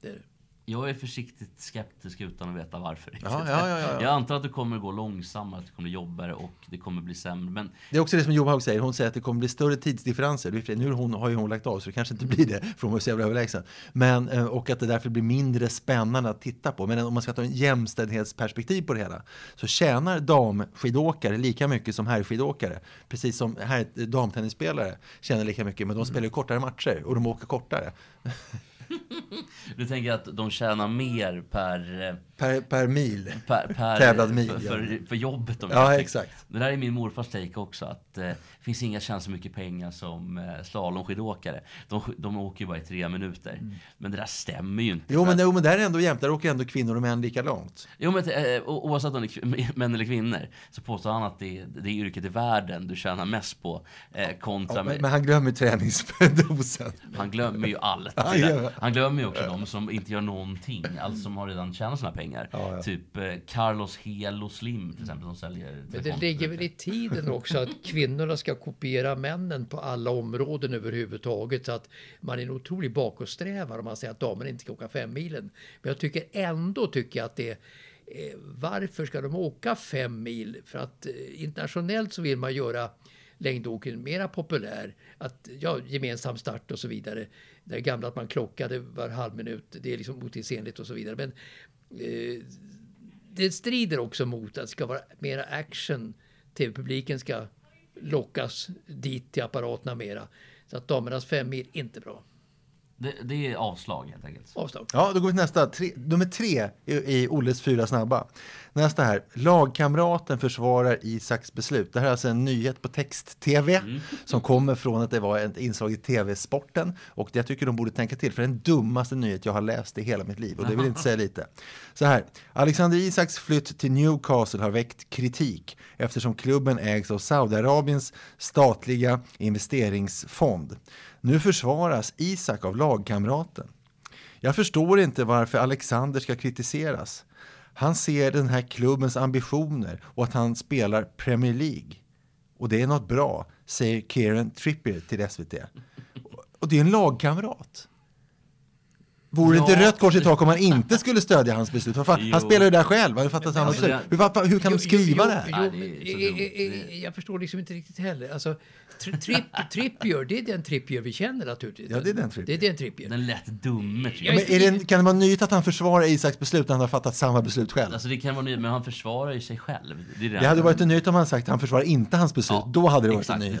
Det är det. Jag är försiktigt skeptisk utan att veta varför. Ja, ja, ja, ja. Jag antar att det kommer gå långsammare, att det kommer bli jobbigare och det kommer bli sämre. Men Det är också det som Johaug säger. Hon säger att det kommer bli större tidsdifferenser. Nu har hon, har ju hon lagt av så det kanske inte blir det för hon var så jävla överlägsen. Men, eh, och att det därför blir mindre spännande att titta på. Men om man ska ta en jämställdhetsperspektiv på det hela så tjänar damskidåkare lika mycket som herrskidåkare. Precis som här, damtennisspelare tjänar lika mycket men de spelar ju kortare matcher och de åker kortare. du tänker att de tjänar mer per, eh, Per, per mil. per, per Tävlad mil, för, för, för jobbet. De Ja, exakt. Det där är min morfars take också. Att eh, det finns inga tjänar så mycket pengar som eh, slalomskidåkare. De, de åker ju bara i tre minuter. Men det där stämmer ju inte. Jo men, att- jo men där är ändå jämnt. Där åker ändå kvinnor och män lika långt. Jo, men eh, oavsett om det är män eller kvinnor så påstår han att det är det är yrket i världen du tjänar mest på eh, kontra Ja, men, men han glömmer träningsdosen. Han glömmer ju allt. Han glömmer ju också de som inte gör någonting, alltså som har redan tjänat sina pengar. Ja, ja. Typ eh, Carlos Helo Slim till exempel som säljer Men det ligger väl i tiden också att kvinnorna ska kopiera männen på alla områden överhuvudtaget. Så att man är en otrolig bakåtsträvare om man säger att damerna inte ska åka fem milen. Men jag tycker ändå tycker jag att det eh, varför ska de åka fem mil? För att eh, internationellt så vill man göra längdåkning mera populär. Att, ja, gemensam start och så vidare. Det gamla att man klockade var halv minut, det är liksom otidsenligt och så vidare. Men det strider också mot att det ska vara mera action. TV-publiken ska lockas dit till apparaterna mera. Så att damernas fem mil inte bra. Det, det är avslag helt enkelt. Avslag. Ja, då går vi till nästa. Tre, nummer tre i, i Olles fyra snabba. Nästa här. Lagkamraten försvarar Isaks beslut. Det här är alltså en nyhet på text-tv som kommer från att det var ett inslag i tv-sporten. Och jag tycker de borde tänka till, för det är den dummaste nyhet jag har läst i hela mitt liv. Och det vill inte säga lite. Så här. Alexander Isaks flytt till Newcastle har väckt kritik eftersom klubben ägs av Saudiarabiens statliga investeringsfond. Nu försvaras Isak av lagkamraten. Jag förstår inte varför Alexander ska kritiseras. Han ser den här klubbens ambitioner och att han spelar Premier League. Och det är något bra, säger Kieran Trippier till SVT. Och det är en lagkamrat. Vore det Ja. inte rött kors i tak om man inte skulle stödja hans beslut? Fan, han Jo. spelar ju där själv, han har fattat samma alltså, beslut. det- Hur, vad- hur kan de skriva det här? Jo, det är så dumt. eh, eh, jag förstår liksom inte riktigt heller. Alltså, tri, tripp, Trippier, det är den Trippier vi känner naturligtvis. Ja, det är den Trippier. Det är den Trippier. Den lätt dumme är det, kan det vara nytt att han försvarar Isaks beslut när han har fattat samma beslut själv? Alltså det kan vara ny, men han försvarar ju sig själv. Det, Det hade varit en nyhet om han sagt att han försvarar inte hans beslut. Ja, Då hade det varit exakt. en nyhet.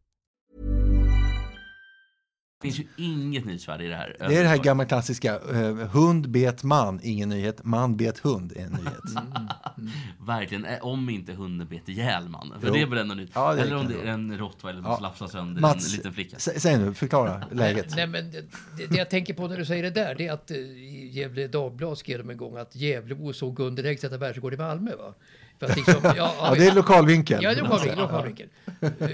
Det finns ju inget nyhetsvärde i det här. Det är det här gamla klassiska, eh, hund bet man, ingen nyhet. Man bet hund, en nyhet. Verkligen, eh, om inte hunden bet ihjäl mannen. För Jo. det är väl ändå nytt. Ja, Eller om det är en rottweiler som Ja. slafsar sönder Mats, en liten flicka. sä- säg nu, förklara läget. Nej, men det, det, det jag tänker på när du säger det där, det är att eh, i Gävle Dagblad skrev de en gång att Gävlebo såg Gunder Hägg sätta världsrekord i Malmö. Va? För att liksom, ja, Ja, det är lokalvinkel. Ja, det är lokalvinkel. lokalvinkel.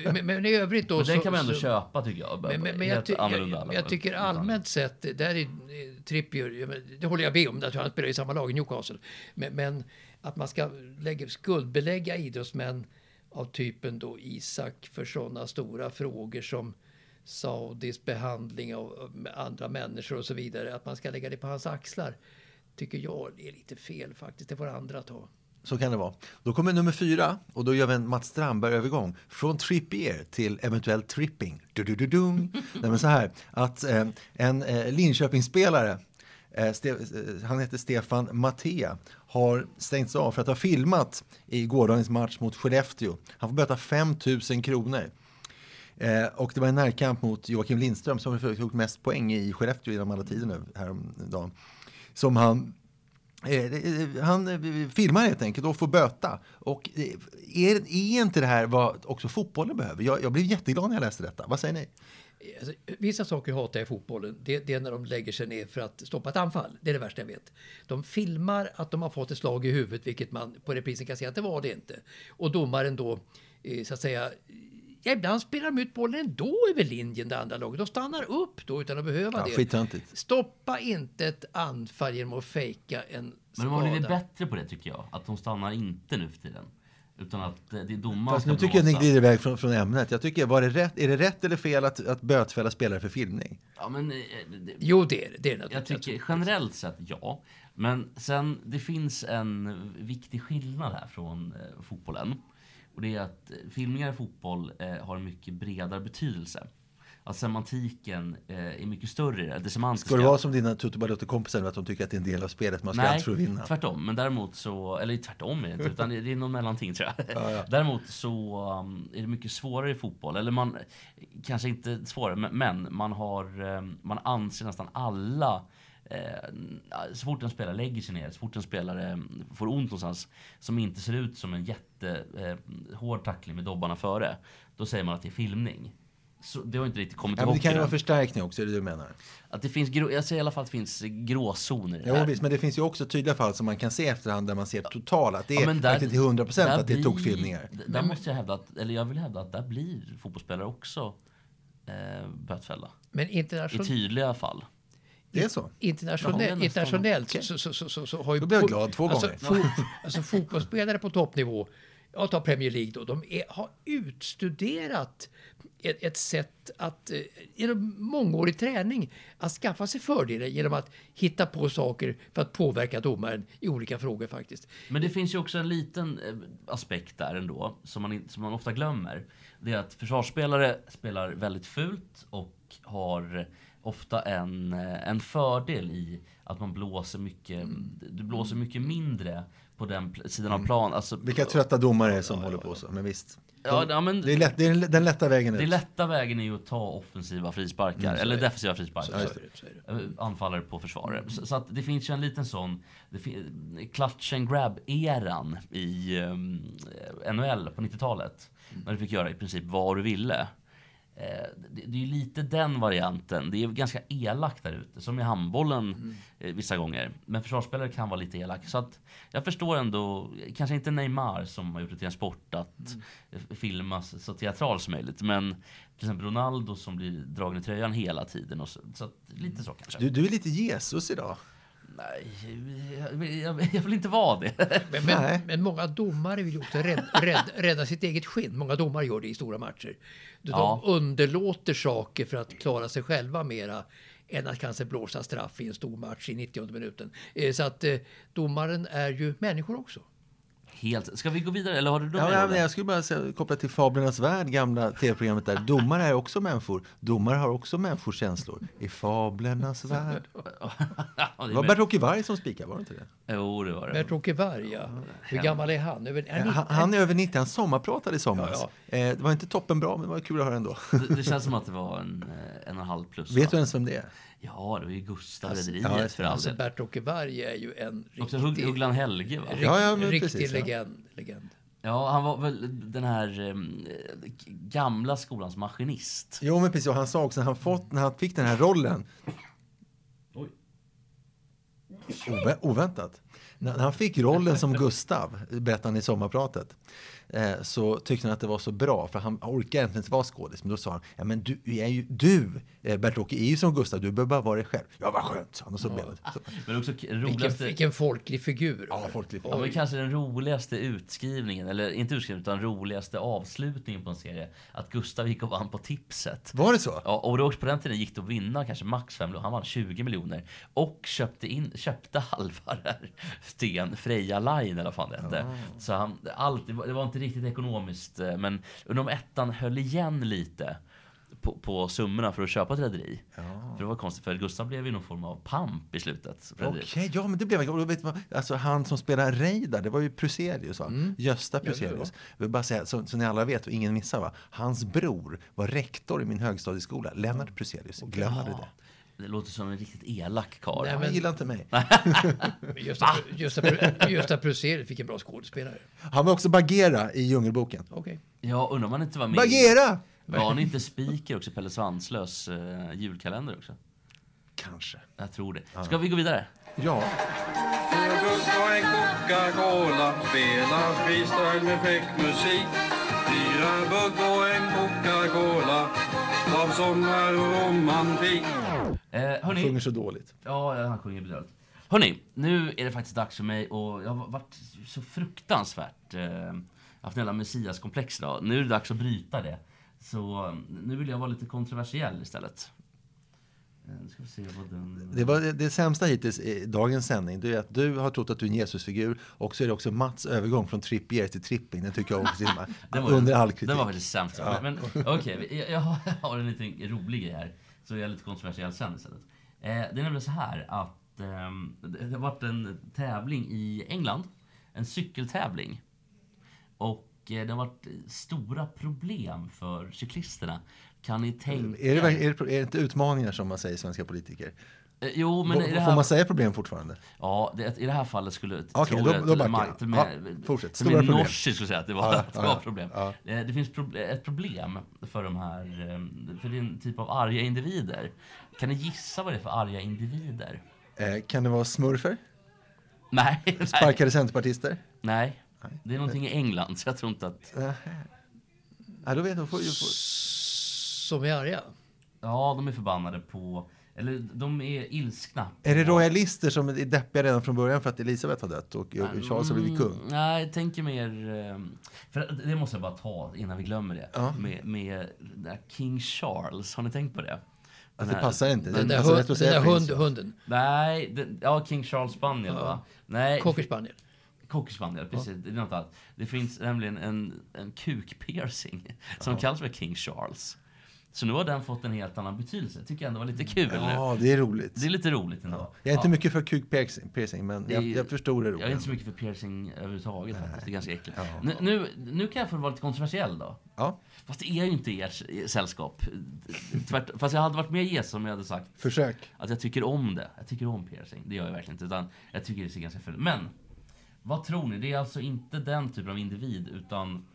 Eh, Men, men i övrigt då... Men den så- kan man ändå så- köpa tycker jag. Men, men, men jag, ty, jag, jag, tycker allmänt sett, där är eh, Trippier, det håller jag med om, att han spelar i samma lag i Newcastle. Men, men att man ska lägga, skuldbelägga idrottsmän av typen då Isak för sådana stora frågor som Saudis behandling av andra människor och så vidare. Att man ska lägga det på hans axlar tycker jag är lite fel faktiskt. Det får andra ta. Så kan det vara. Då kommer nummer fyra och då gör vi en Mats Strandberg-övergång. Från Trippier till eventuellt tripping. Du, du, du, dung. Nej, men så här, att eh, en eh, Linköpingsspelare, eh, eh, han heter Stefan Mattea, har stängts av för att ha filmat i gårdagens match mot Skellefteå. Han får böta 5 000 kronor. Eh, och det var en närkamp mot Joakim Lindström som har gjort mest poäng i Skellefteå genom alla tider nu häromdagen. Som han Eh, eh, han eh, filmar helt enkelt och får böta. Och är, är inte det här vad också fotbollen behöver? Jag, jag blev jätteglad när jag läste detta. Vad säger ni? Alltså, vissa saker hatar jag i fotbollen. Det, det är när de lägger sig ner för att stoppa ett anfall. Det är det värsta jag vet. De filmar att de har fått ett slag i huvudet, vilket man på reprisen kan se att det var det inte. Och domaren då, så att säga, ja, ibland spelar de ut bollen ändå över linjen, det andra laget. De stannar upp då utan att behöva Ja, det. skittöntigt. Stoppa inte ett anfall genom att fejka en Men skada. de har blivit bättre på det tycker jag. Att de stannar inte nu för tiden. Utan att det är domaren Fast nu tycker jag att ni blåsa. glider iväg från, från ämnet. Jag tycker, var det rätt, är det rätt eller fel att, att bötfälla spelare för filmning? Ja, men, eh, det, Jo, det är det. det är det Jag tycker generellt sett ja. Men sen, det finns en viktig skillnad här från eh, fotbollen. Och det är att eh, filmningar i fotboll eh, har en mycket bredare betydelse. Att semantiken eh, är mycket större. Det semantiska. Ska det vara som dina Tutu Balotto-kompisar att de tycker att det är en del av spelet, man ska Nej, allt för att vinna? tvärtom. Men däremot så, eller tvärtom är det inte, utan det är någon mellanting tror jag. Däremot så um, är det mycket svårare i fotboll. Eller man, kanske inte svårare, men, men man har, um, man anser nästan alla så fort en spelare lägger sig ner, så fort en spelare mm, får ont någonstans som inte ser ut som en jättehård eh, tackling med dobbarna före, då säger man att det är filmning. Så det har inte riktigt kommit Ja, men det kan ju vara förstärkning också, är det du menar? Att det finns, jag säger i alla fall att det finns gråzoner i det Jo, här. visst, men det finns ju också tydliga fall som man kan se i efterhand där man ser totalt att det är Ja, men där- verkligen till 100 procent där att det är blir- tokfilmningar. Där måste jag hävda att, eller jag vill hävda att där blir fotbollsspelare också eh, bötfällda. Men I internationellt... tydliga fall. Det är så. Är Internationellt, okej. så, så, så, så, så har ju... Då blir jag glad två alltså, gånger. Fo, alltså fotbollsspelare på toppnivå, jag tar Premier League då, de är, har utstuderat ett, ett sätt att eh, genom mångårig träning att skaffa sig fördelar genom att hitta på saker för att påverka domaren i olika frågor faktiskt. Men det finns ju också en liten eh, aspekt där ändå, som man, som man ofta glömmer. Det är att försvarsspelare spelar väldigt fult och har ofta en, eh, en fördel i att man blåser mycket, du blåser mycket mindre på den sidan av plan. Alltså, Vilka trötta domare är som håller på så, men visst. Ja, ja, men, Det är, lätt, det är den lätta vägen ut. det lätta vägen är ju att ta offensiva frisparkar, eller defensiva frisparkar. Så är det, så. Eh, anfallare på försvarare. Så, så att det finns ju en liten sån clutch and grab-eran i um, NHL på 90-talet. När du fick göra i princip vad du ville. Eh, det, är lite den varianten. Det är ganska elakt där ute, som i handbollen eh, vissa gånger. Men försvarsspelare kan vara lite elak. Så att jag förstår ändå, kanske inte Neymar som har gjort det till en sport att eh, filma så så teatral som möjligt. Men till exempel Ronaldo som blir dragen i tröjan hela tiden. Och så, så att, lite så kanske. Du, du är lite Jesus idag. Nej, jag, jag, vill inte vara det. Men, men, men många domare vill ju också rädda, rädda, rädda sitt eget skinn. Många domare gör det i stora matcher. De Ja. underlåter saker för att klara sig själva mera än att kanske blåsa straff i en stor match i 90 minuten. Eh, Så att eh, domaren är ju människor också. Helt. Ska vi gå vidare eller har du Ja, ja, men jag skulle bara säga, koppla till Fablernas värld, gamla tv-programmet där. Domare är också människor. Domare har också människors känslor. I Fablernas värld. Ja, det var Bert-Åke Varg som spikade, var det inte det? Jo, det var det. Bert-Åke Varg, ja. Hur gammal är han? Över, är han, Han, är över 90, han sommarpratade i somras. Ja, Eh, det var inte toppenbra, men det var kul att höra ändå. Det, det känns som att det var en, eh, en och en halv plus. Vet va? du ens vem det är? Ja, det var ju Gustav Alltså, Rederiet ja, för all alltså del. Bert-Åke Varg är ju en Också riktig, Ugglan Helge va? rikt, Ja, ja, riktig precis, ja. legend, legend. Ja, han var väl den här eh, gamla skolans maskinist. Jo, men precis. Och han sa också när han, fått, när han fick den här rollen. Oj. Ovä- oväntat. När han fick rollen som Gustav, berättade han i sommarpratet, eh, så tyckte han att det var så bra, för han orkar egentligen inte vara skådis. Men då sa han, ja men du är ju, du, eh, Bert-Åke, är ju som Gustav, du behöver bara vara dig själv. Ja, vad skönt, sa han. Och så blev det. Så, Men också k- Vilken, roligaste... vilken folklig figur. ja, folkligt. Ja, men kanske den roligaste utskrivningen, eller inte utskrivningen, utan roligaste avslutningen på en serie. Att Gustav gick och vann på tipset. Var det så? Ja, och då på den tiden gick det att vinna kanske max 5 miljoner. Han vann 20 miljoner. Och köpte, in, köpte halva där Sten, Freja Line eller vad fan det hette. Så han, allt, det, var, var inte riktigt ekonomiskt. eh, Men undrar om ettan höll igen lite på, på summorna för att köpa ett rederi. För det var konstigt, för Gustav blev ju någon form av pamp i slutet. Okej, rederiet. ja men det blev då vet man, alltså han som spelar Reidar, det var ju Pruselius va? Gösta Pruselius. Jag vill bara säga, så, så ni alla vet och ingen missar va? Hans bror var rektor i min högstadieskola, Lennart Pruselius. Glöm aldrig det. Det låter som en riktigt elak karl. Nej, Han men- gillar inte mig. Gösta, Pruselius, vilken bra skådespelare. Han var också Bagheera i Djungelboken. Okej. Ja, undrar om han inte var med Bagheera! Var han inte speaker också, Pelle Svanslös eh, julkalender också? Kanske. Jag tror det. Ska vi gå vidare? Ja, Coca-Cola Spela freestyle med fräck musik Fyra bugg och en Coca-Cola Och romantik Eh, han sjunger så dåligt. Ja, han sjunger bedrövligt. Hörni, nu är det faktiskt dags för mig och jag har varit så fruktansvärt eh, haft en jävla messiaskomplex idag. Nu är det dags att bryta det. Så eh, nu vill jag vara lite kontroversiell istället. Eh, Nu ska vi se vad den... Det var det, det sämsta hittills i dagens sändning. Det är att du har trott att du är en Jesusfigur och så är det också Mats övergång från Trippier till Tripping. Den tycker jag också är Den var, under all kritik. Den var faktiskt sämst. Men, men okej, jag, jag har- jag har en liten rolig grej här. Så jag är lite kontroversiell sen istället. Eh, det är nämligen så här att det, det har varit en tävling i England. En cykeltävling. Och eh, det har varit stora problem för cyklisterna. Kan ni tänka Är det, är, det, är det inte utmaningar som man säger svenska politiker? Eh, Jo, men Får här, man säga problem fortfarande? ja, det, i det här fallet skulle tror då- jag då till Mark- jag. till med- Ja, fortsätt. till Stora och med problem. Norsi skulle säga att det var, Ja, det var ja. problem. Ja. Eh, Det finns prob- ett problem för de här, eh, för det är en typ av arga individer. Kan ni gissa vad det är för arga individer? Eh, kan det vara smurfer? Nej, nej, Sparkade centerpartister? nej. Det är någonting i England, så jag tror inte att... Ja, då vet jag. Får, får, Som är arga. Ja, de är förbannade på... Eller de är ilskna. är det royalister som är deppiga redan från början för att Elisabeth har dött och Charles har blivit kung? Mm, nej, jag tänker mer... eh, För det måste jag bara ta innan vi glömmer det. Ja. Med, med King Charles, har ni tänkt på det? Att det här- passar inte. Den Det där, passar hund, den där hund, hunden. Nej, den, ja, King Charles Spaniel va? Nej, Cocker spaniel. Cocker Spaniel, precis. Det är något annat. Det finns nämligen en, en kuk-piercing som kallas för King Charles. Så nu har den fått en helt annan betydelse. Tycker jag ändå var lite kul. Ja, det är roligt. Det är lite roligt ändå. Jag är inte Ja. mycket för kuk-piercing, piercing, men Det jag, är- jag förstår det Jag är roligt. inte så mycket för piercing överhuvudtaget faktiskt. Det är ganska äckligt. Ja. Nu, nu, nu kan jag få vara lite kontroversiell då. Ja, Fast det är ju inte ert sällskap. Tvärt, fast jag hade varit mer Jesus om jag hade sagt försök. att jag tycker om det. Jag tycker om piercing. Det gör jag verkligen inte. Utan jag tycker det ser ganska fult Men, vad tror ni? Det är alltså inte den typen av individ, utan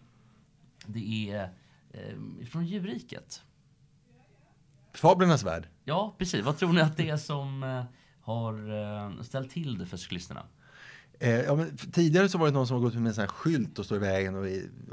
det är eh, från djurriket. Fablernas värld. Ja, precis. Vad tror ni att det är som eh, har eh, ställt till det för cyklisterna? Eh, ja, tidigare så var det någon som har gått med en sån här skylt och står i vägen och,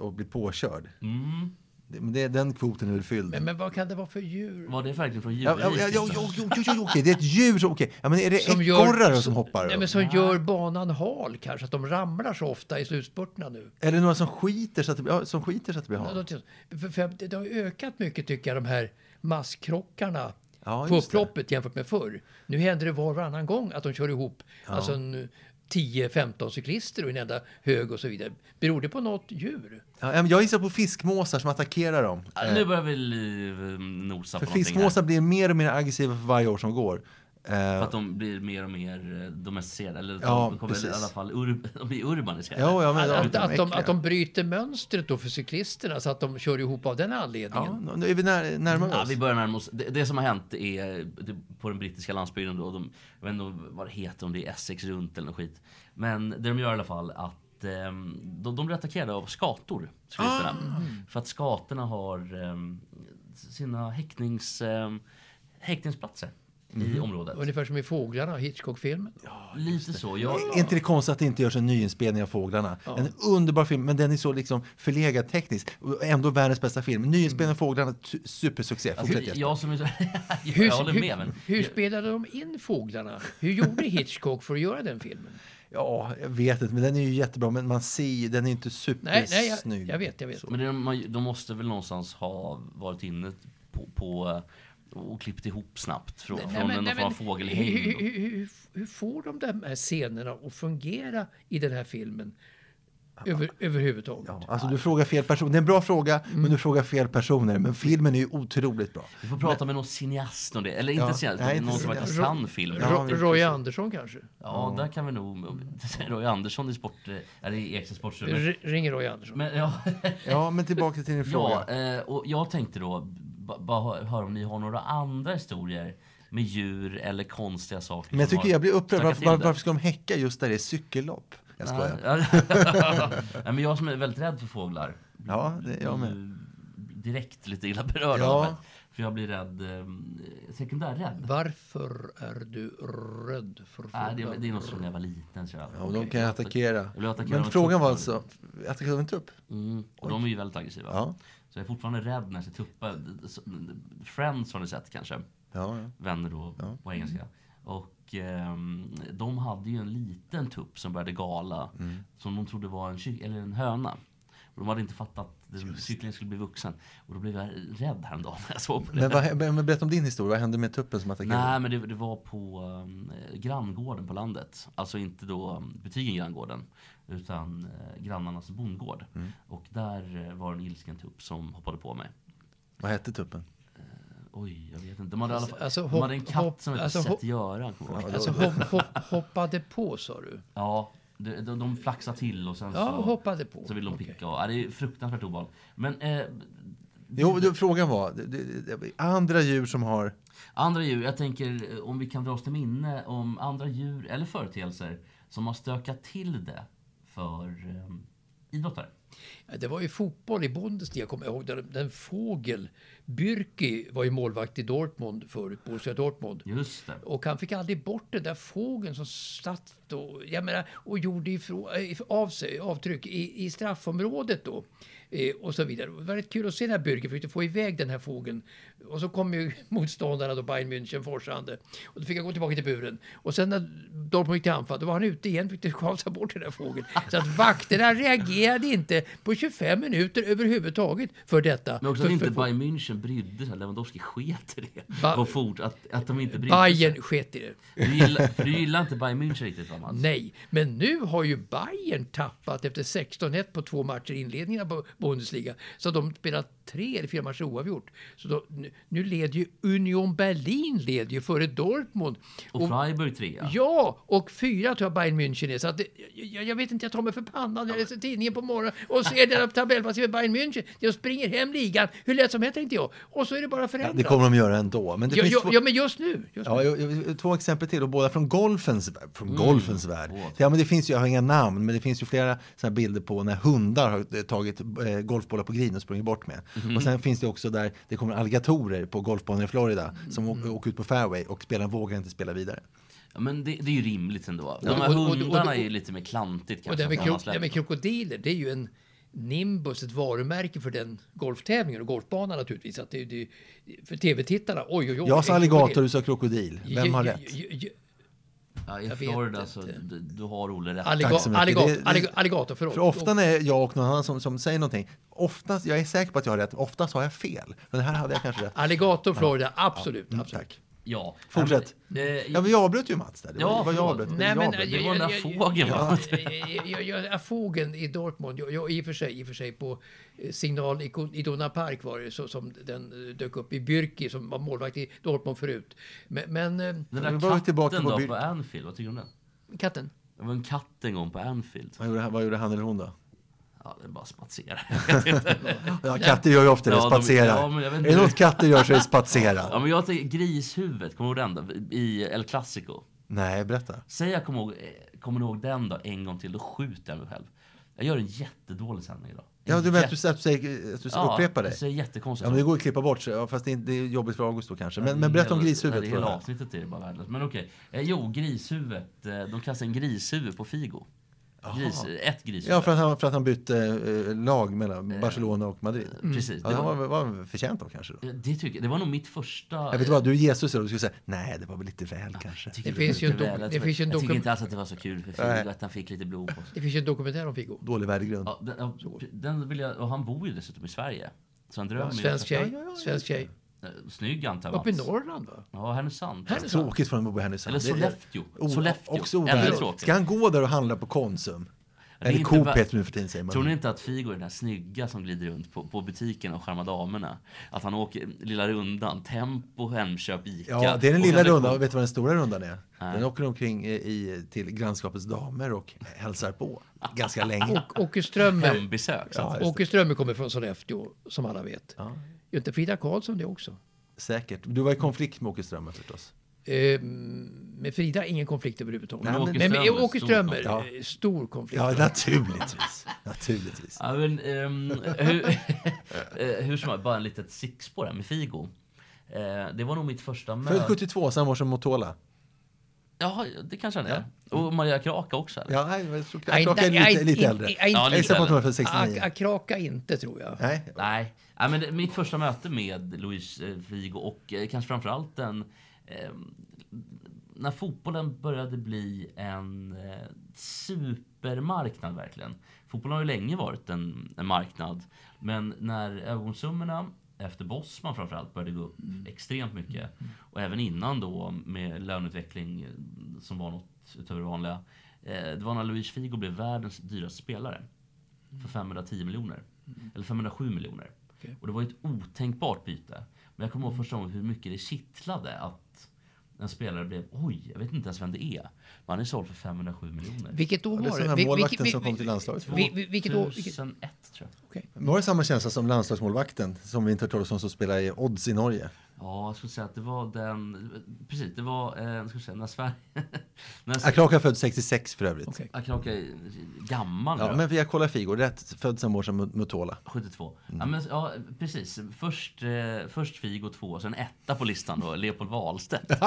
och blir påkörd. Mm. Det, men det, den kvoten är väl fylld. Men, men vad kan det vara för djur? Var det verkligen från Ja, djurriket? ja, ja, jo, okej, det är ett djur som, okej. Ja, men är det Som ekorrar gör- som hoppar? Nej, men som gör banan hal kanske, att de ramlar så ofta i slutspurterna nu. Eller några som skiter så att det, blir- ja, som skiter så att det blir Ja, halt? de- För, för det har ökat mycket tycker jag, de här masskrockarna Ja, på upploppet jämfört med förr. Nu händer det var och varannan gång att de kör ihop. Alltså en 10-15 cyklister och en enda hög och så vidare. Beror det på något djur? Ja, jag gissar på fiskmåsar som attackerar dem. Ja, Eh, nu börjar vi eh, nosa För på någonting fiskmåsar här. blir mer och mer aggressiva för varje år som går. Eh, För att de blir mer och mer eh, domesticerade. Eller Ja, de kommer i precis. alla fall ur, de blir urbaniserade. ja, ja, men, Att, ja, att, att, de, att de bryter mönstret då för cyklisterna så att de kör ihop av den Ja, anledningen. nu är vi när, närmare Ja, oss. vi börjar närma oss. Det, det som har hänt är det, på den brittiska landsbygden då, de, jag vet inte vad det heter, om det är Essex runt eller något skit. Men det de gör i alla fall att ehm, de, de blir attackerade av skator, cyklisterna. För att skatorna har ehm, sina häcknings, ehm, häckningsplatser i området. Ungefär som i Fåglarna, Hitchcock-filmen. Lite så. Jag, Är inte det konstigt att det inte görs en nyinspelning av Fåglarna? En underbar film, men den är så liksom förlegad tekniskt. Ändå världens bästa film. Nyinspelning av Fåglarna, tu- supersuccé. Fortsätt alltså, jag som är så, Hur, jag håller hur, med. Men hur spelade de in Fåglarna? Hur gjorde Hitchcock för att göra den filmen? Ja, jag vet inte, men den är ju jättebra. Men man ser den är inte Nej, nej jag, supersnygg. jag vet, jag vet. Men man, de måste väl någonstans ha varit inne på, på eh, och klippt ihop snabbt från, Nej, från men- någon nej, men fågelhägn. Hur, hur, hur, får de de här scenerna att fungera i den här filmen? Över, överhuvudtaget. Ja, alltså du frågar fel person. Det är en bra fråga, Mm. men du frågar fel personer. Men filmen är ju otroligt bra. Vi får prata med någon cineast om det. Eller inte Ja, cineast, nej, någon som cineast. kan film. Ja, Ro- Roy Andersson kanske? Ja, där kan vi nog... Roy Andersson i sport... eh, Är det i Ekstedt sportrum? Ringer Roy Andersson. Men, ja, Ja, men tillbaka till din fråga. ja eh, och jag tänkte då bara hö- höra om ni har några andra historier med djur eller konstiga saker. Men jag tycker jag blir upprörd. Varför, till var, det. varför ska de häcka just där det är cykellopp? Jag skojar. Ja, ja. Nej, men jag som är väldigt rädd för fåglar. Ja, det är jag med. Direkt lite illa berörd Ja. av det. För jag blir rädd, eh, sekundärrädd. Varför är du rädd för Nej, det, fåglar? det är något som när jag var liten. Så jag, Ja, och de kan jag attackera. Jag blev attackerad Men frågan var alltså, attackerade av en tupp? Mm, och de är ju väldigt aggressiva. Ja. Så jag är fortfarande rädd när jag ser tuppar. Friends har ni sett kanske? Ja, ja. Vänner då, på engelska. Och ehm, de hade ju en liten tupp som började gala. Mm. Som de trodde var en, eller en höna. Och de hade inte fattat cyklingen skulle bli vuxen. Och då blev jag rädd häromdagen när jag såg på det. Men, vad, men berätta om din historia. Vad hände med tuppen som attackerade? Nej, men det, det var på um, granngården på landet. Alltså inte då um, butiken Granngården, utan uh, grannarnas bondgård. Mm. Och där uh, var en ilsken tupp som hoppade på mig. Vad hette tuppen? Oj, jag vet inte. De hade, i alla Alltså, de hade en katt hopp- som hette alltså, ihåg. Alltså hopp, hopp, hoppade på sa du? Ja, de, de, de flaxade till och sen Ja, så, hoppade på. så vill de picka. Och, ja, det är fruktansvärt obehagligt. Men eh, Jo, det, frågan var, det, det, det, andra djur som har... andra djur, jag tänker eh, om vi kan dra oss till minne om andra djur eller företeelser som har stökat till det för eh, idrottare. Det var ju fotboll i Bundesliga, kommer jag ihåg. Där den fågel, Bürki var ju målvakt i Dortmund förut, Borussia Dortmund. Just det. Och han fick aldrig bort den där fågeln som satt och, jag menar, och gjorde ifrån, eh, av sig avtryck i, i straffområdet då. Eh, och så vidare. Det var rätt kul att se när Bürger försökte få iväg den här fågeln. Och så kom ju motståndarna då, Bayern München, forsande. Och då fick jag gå tillbaka till buren. Och sen när Dortmund gick till anfall, då var han ute igen, fick skavsa bort den där fågeln. Så att vakterna reagerade inte på 25 minuter överhuvudtaget för detta. Men också för, att inte Bayern München brydde sig. Lewandowski sket i det. Ba- och fort, att, att de inte brydde Bayern sig. sket i det. Du gillar, för du gillar inte Bayern München riktigt va Mats? Nej, men nu har ju Bayern tappat efter 16-1 på två matcher i inledningen på Bundesliga. Så de spelar tre eller fyra matcher oavgjort. Så då, nu, nu leder ju Union Berlin leder ju före Dortmund. Och Freiburg trea. Ja, och fyra tror jag Bayern München är. Så att det, jag, jag vet inte, jag tar mig för pannan när jag läser tidningen på morgonen och ser den tabellplaceringen Bayern München. Jag springer hem ligan hur lätt som helst tänkte jag. Och så är det bara Ja, förändrat. det kommer de göra ändå. Men det ja, finns ja, två, ja, men just nu. Just ja, jag- jag- två exempel till, och båda från golfens, värld- från Mm. golfens värld. Ja, men det finns ju, jag har inga namn, men det finns ju flera såna här bilder på när hundar har tagit eh, golfbollar på green och sprungit bort med. Mhm. Och sen finns det också där det kommer alligatorer på golfbanor i Florida som Mm. åker ut på fairway och spelaren vågar inte spela vidare. Ja, men det, det är ju rimligt ändå. De Och- här och- och- och- hundarna och- är ju lite mer klantigt Och kanske. det med, det med krokodiler, det är ju en Nimbus, ett varumärke för den golftävlingen och golfbanan naturligtvis. Att det, det, för tv-tittarna, oj oj oj. Jag sa alligator, du sa krokodil. Vem har rätt? Ja, I Jag Florida så du, du har Olle rätt. Alliga, Tack så mycket. alligator, Det- det- alligator, alligator, förlåt. För ofta när jag och någon annan som, som säger någonting, oftast, jag är säker på att jag har rätt, oftast har jag fel. Men här hade jag kanske rätt. Alligator, Florida, absolut. Mm, absolut. tack. Ja. Fortsätt. Ja, men, eh, Ja, jag avbröt ju Mats där. Det var, Ja, var jag avbröt. Nej, jag men, avbröt. det var den där fågeln, jag- Fågeln i Dortmund, jag, jag, i, och för sig, i och för sig på eh, signal i Iduna Park var det så, som den eh, dök upp i Bürki som var målvakt i Dortmund förut. Men, men eh, Den Men där var vi katten tillbaka på då på Anfield, vad tycker du om den? katten? Det var en katt en gång på Anfield. Vad gjorde, han- vad gjorde han eller hon då? Ja, det är bara spatsera. Ja, katter gör ju ofta det, Ja, de- ja, är det något katter gör så är det spatsera. ja, men jag tänker grishuvudet, kommer du ihåg den då? I El Clasico. Nej, berätta. Säg jag kommer ihåg, eh, kommer ihåg den då en gång till, då skjuter jag mig själv. Jag gör en jättedålig sändning idag. En Ja, du menar att du, att du, säger, att du Ja, upprepar dig? Jag säger jättekonstigt. Ja, men det går att klippa bort, så- ja, fast det är, det är jobbigt för August då kanske. Men, men berätta om Hela- grishuvudet. nej, Hela det här. avsnittet är det bara värdelöst. Men okej. Eh, jo, grishuvudet. Eh, de kastade en grishuvud på Figo. Gris, ett grishuvud. Ja, för att han, för att han bytte eh, lag mellan Barcelona och Madrid. Precis. Ja, Det var, var, förtjänt av kanske då. eh, det, tycker jag, det var nog mitt första... Jag vet vad, du är Jesus och du skulle säga nej, det var väl lite väl kanske. tycker Det var finns ju en väl. Jag det finns en Jag tycker inte alls att det var så kul för. Figo att han fick lite blod på sig. Det finns ju en dokumentär om Figo. Dålig värdegrund. Ja, den, ja, den vill jag, och han bor ju dessutom i Sverige. Så han drömmer ju Svensk tjej. ja, ja, ja. Svensk tjej. Eh, Snygg antar jag Uppe i. Norrland va? Ja, Härnösand. Härnösand. Tråkigt för honom att bo i Härnösand. Eller Sollefteå. O- Sollefteå. Också tråkigare. Ska han gå där och handla på Konsum? Eller Coop heter nu för tiden säger man. Tror ni inte att Figo är den där snygga som glider runt på, på butiken och charmar damerna? Att han åker lilla rundan, Tempo, Hemköp, Ica. Ja, det är den lilla rundan. Vet du vad den stora rundan är? Nej. Den åker omkring i, till grannskapets damer och hälsar på ganska länge. Och Åke Strömmer, Hembesök. Åke Strömmer kommer från Sollefteå, som alla vet. Ja, Gör inte Frida Karlsson det också? säkert. Du var i konflikt med Åke Strömmer förstås. Eh, med Frida ingen konflikt överhuvudtaget. Nej, men- men med Åke stor Strömmer, konflikt. eh, stor konflikt. Ja, naturligtvis. naturligtvis. Ja, men, ehm, hur, eh, hur som helst, bara en litet stickspår här med Figo. Eh, det var nog mitt första Född möte. 72, samma år som Motola. Ja, det kanske han är. Och Maria Kraka också. Eller? Ja, nej, jag tror Kraka är lite, lite äldre. Ja, Jag lite gissar på att hon är äldre. född 69. Ak- Akraka inte tror jag. Nej, Nej, Nej men det, mitt första möte med Luis eh, Figo och eh, kanske framförallt den... Eh, när fotbollen började bli en eh, supermarknad verkligen. Fotbollen har ju länge varit en, en marknad. Men när övergångssummorna efter Bosman framförallt började gå upp extremt mycket. Och även innan då med löneutveckling eh, som var något utöver det vanliga. Eh, det var när Luis Figo blev världens dyraste spelare. För 510 miljoner. Eller 507 miljoner. Okej. Och det var ett otänkbart byte. Men jag kommer ihåg första gången hur mycket det kittlade att en spelare blev, oj, jag vet inte ens vem det är. Men han är såld för 507 miljoner. Vilket år Ja, det är var den det? här Vi- målvakten som vi- kom till landslaget. vi- vi- Vilket år? Vilket, 2001 tror jag. okej. Var det samma känsla som landslagsmålvakten som vi inte hört talas om som spelar i Odds i Norge? Ja, jag skulle säga att det var den, precis, det var, eh, jag skulle säga, när Sverige, när Akraka född 66 för övrigt. Okej. Akraka är gammal Ja, nu. men vi har kollat Figo, rätt född samma år som Mutola. 72. Mm. Ja, men, ja, precis. Först, eh, först Figo 2, sen etta på listan då, Leopold Wahlstedt.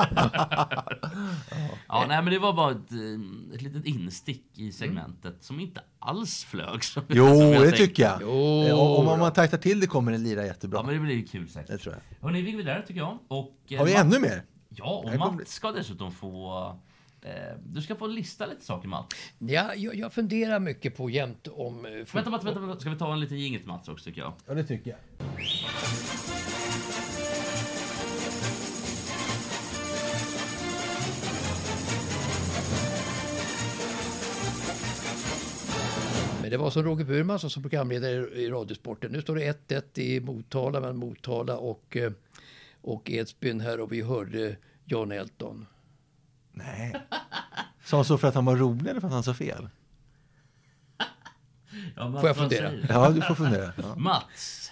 ja, nej, men det var bara ett, eh, ett litet instick i segmentet som inte alls flög. Som, Jo, som jag det tycker jag. Jo, Eh, och- Om man tajtar till det kommer den lira jättebra. Ja, men det blir ju kul Det säkert. tror jag. Hörrni, vi går vidare tycker jag. Och, eh, Har vi Mats- ännu mer? Ja, och Mats ska dessutom få... Eh, du ska få lista lite saker Mats. Ja, jag, jag funderar mycket på jämt om... Vänta, vänta, vänta, vänta. Ska vi ta en liten jingel Mats också tycker jag? Ja, det tycker jag. Det var som Roger Burman som som programledare i Radiosporten. Nu står det 1-1 i Motala mellan Motala och, eh, och Edsbyn här och vi hörde John Elton. Nej. Sa han så för att han var rolig eller för att han sa fel? Ja, Får jag fundera? Ja, du får fundera. Ja. Mats,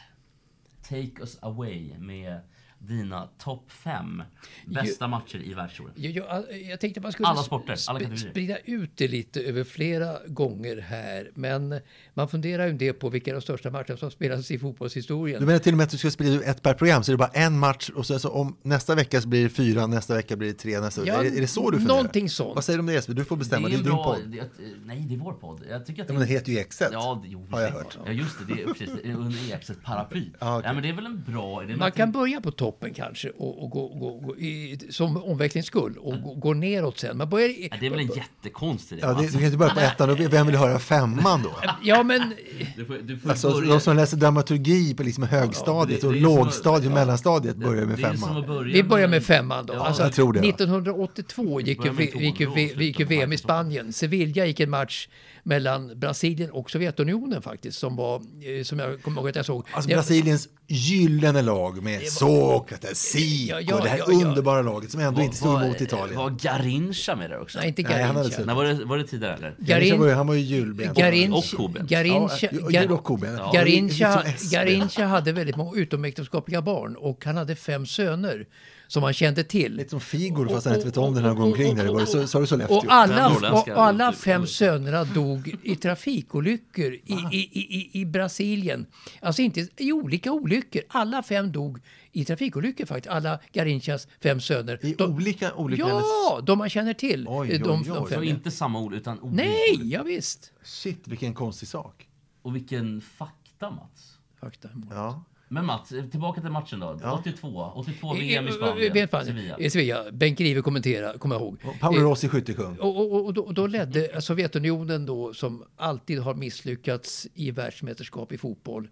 take us away med dina topp fem bästa matcher i världshistorien. Jag, jag, jag tänkte man skulle Alla sporter, alla sp- kategorier. sprida ut det lite över flera gånger här. Men man funderar ju en del på vilka de största matcherna som spelas i fotbollshistorien. Du menar till och med att du ska sprida ut ett per program, så är det bara en match och så om nästa vecka så blir det fyra, nästa vecka blir det tre, nästa Ja, är, det, är det så du funderar? någonting sånt. Vad säger du om det Jesper? Du får bestämma, det är, en din bra- podd. det- nej, det är vår podd. Jag tycker att Ja, men den heter ju Exet. Ja, det, jo, Har jag hört. Ja, just det. Det är precis det är under Exet paraply. Ja, okej. ja, men det är väl en bra. Man kan börja på topp toppen kanske och, och gå, gå, gå i, som omväxlings skull och gå, gå neråt sen. Man börjar, Ja, det är väl en jättekonstig idé? Ja, det, du kan inte börja på ettan, och vem vill höra femman då? ja, men Du får, du får Alltså, börja... de som läser dramaturgi på liksom högstadiet det- och det som att- lågstadiet och ja. mellanstadiet börjar med det femman. börja vi börjar med femman då. Ja, alltså, jag tror det, va? 1982 gick ju, gick gick VM i. Spanien. Sevilla gick en match mellan Brasilien och Sovjetunionen faktiskt som var, eh, som jag kommer ihåg att jag såg. Alltså Brasiliens gyllene lag med Sokrates, Zico, Ja, ja, det här ja, ja. underbara laget som ändå inte stod Var- emot Italien. Var Garincha med där också? Nej, inte Nej, han hade Garincha. Nej, var, det, var det tidigare eller? Garincha var Garin, han var ju julben. Garin, Och koben. Garincha, och koben. Ja. Garincha, Liksom. Garincha hade väldigt många utomäktenskapliga barn och han hade fem söner som han kände till. Lite som Figor fast han inte vet om det när han går omkring där. Det var så, så Sollefteå. Och alla, och, alla fem sönerna dog i trafikolyckor i, i, i, i, i Brasilien. Alltså inte i olika olyckor. Alla fem dog i trafikolyckor faktiskt. Alla Garinchas fem söner. I De- olika olyckor? Ja, de man känner till. Oj, de, oj, de oj. Så fem. inte samma ord, utan olika Nej, ja, visst. Shit, vilken konstig sak. Och vilken fakta, Mats. Fakta. Ja. Men Mats, tillbaka till matchen då. Ja. 82, 82 I- VM i Spanien. Sevilla. Sevilla. Bengt Grive kommenterar, kommer jag ihåg. Paolo Eh, Rossi skyttekung. Och, och, och, då, och då ledde Sovjetunionen då, som alltid har misslyckats i världsmästerskap i fotboll.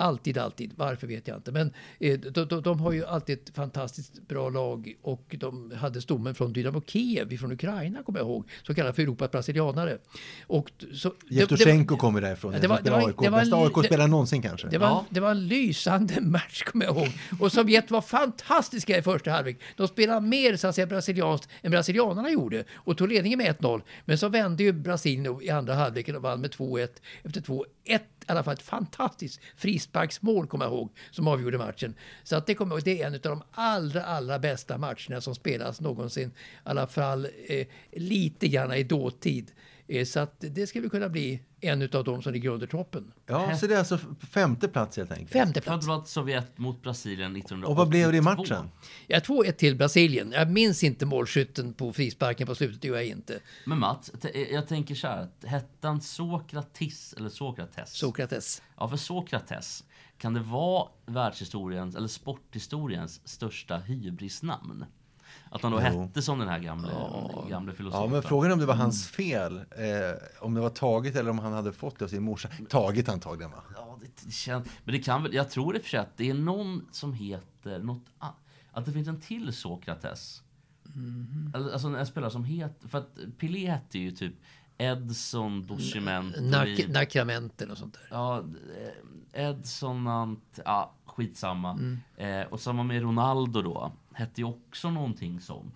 Alltid, alltid. Varför vet jag inte. Men eh, de, de, de har ju alltid ett fantastiskt bra lag och de hade stommen från Dynamo Kiev från Ukraina, kommer jag ihåg, som kallas för Europas brasilianare. Och så, Jevtusjenko kommer därifrån. Det var- det var- AIK. det var- Bästa det- AIK-spelare någonsin kanske. Det var, Ja. det var en lysande match, kommer jag ihåg. Och Sovjet var fantastiska i första halvlek. De spelade mer så att säga, brasilianskt än brasilianarna gjorde och tog ledningen med 1-0. Men så vände ju Brasilien i andra halvleken och vann med 2-1 efter 2-1. I alla fall ett fantastiskt frisparksmål, kommer jag ihåg, som avgjorde matchen. Så att det, kommer det är en av de allra, allra bästa matcherna som spelas någonsin. I alla fall eh, lite grann i dåtid. Eh, så att det ska väl kunna bli en av de som ligger under toppen. Ja, så det är alltså femte plats helt enkelt. Femte plats. Framförallt Sovjet mot Brasilien 1982. Och vad blev det i matchen? Jag 2-1 till Brasilien. Jag minns inte målskytten på frisparken på slutet, det gör jag inte. Men Mats, jag tänker så här. att Hette han Sokratis eller Sokrates? Sokrates. Ja, för Sokrates. Kan det vara världshistoriens, eller sporthistoriens, största hybrisnamn? Att han då Jo. hette som den här gamle, gamle Ja, filosofen. men frågan är om det var hans fel. Eh, om det var taget eller om han hade fått det av sin morsa. Taget antagligen va? Ja, det, det känns, men det kan väl, jag tror och för sig att det är någon som heter något Att det finns en till Sokrates. Eller, Alltså en spelare som heter, för att Pelé hette ju typ Edson Dociment. Nak- Nakramenten och sånt där. Ja, eh, Edson, ja skitsamma. Mm. Eh, och samma med Ronaldo då. Hette ju också någonting sånt.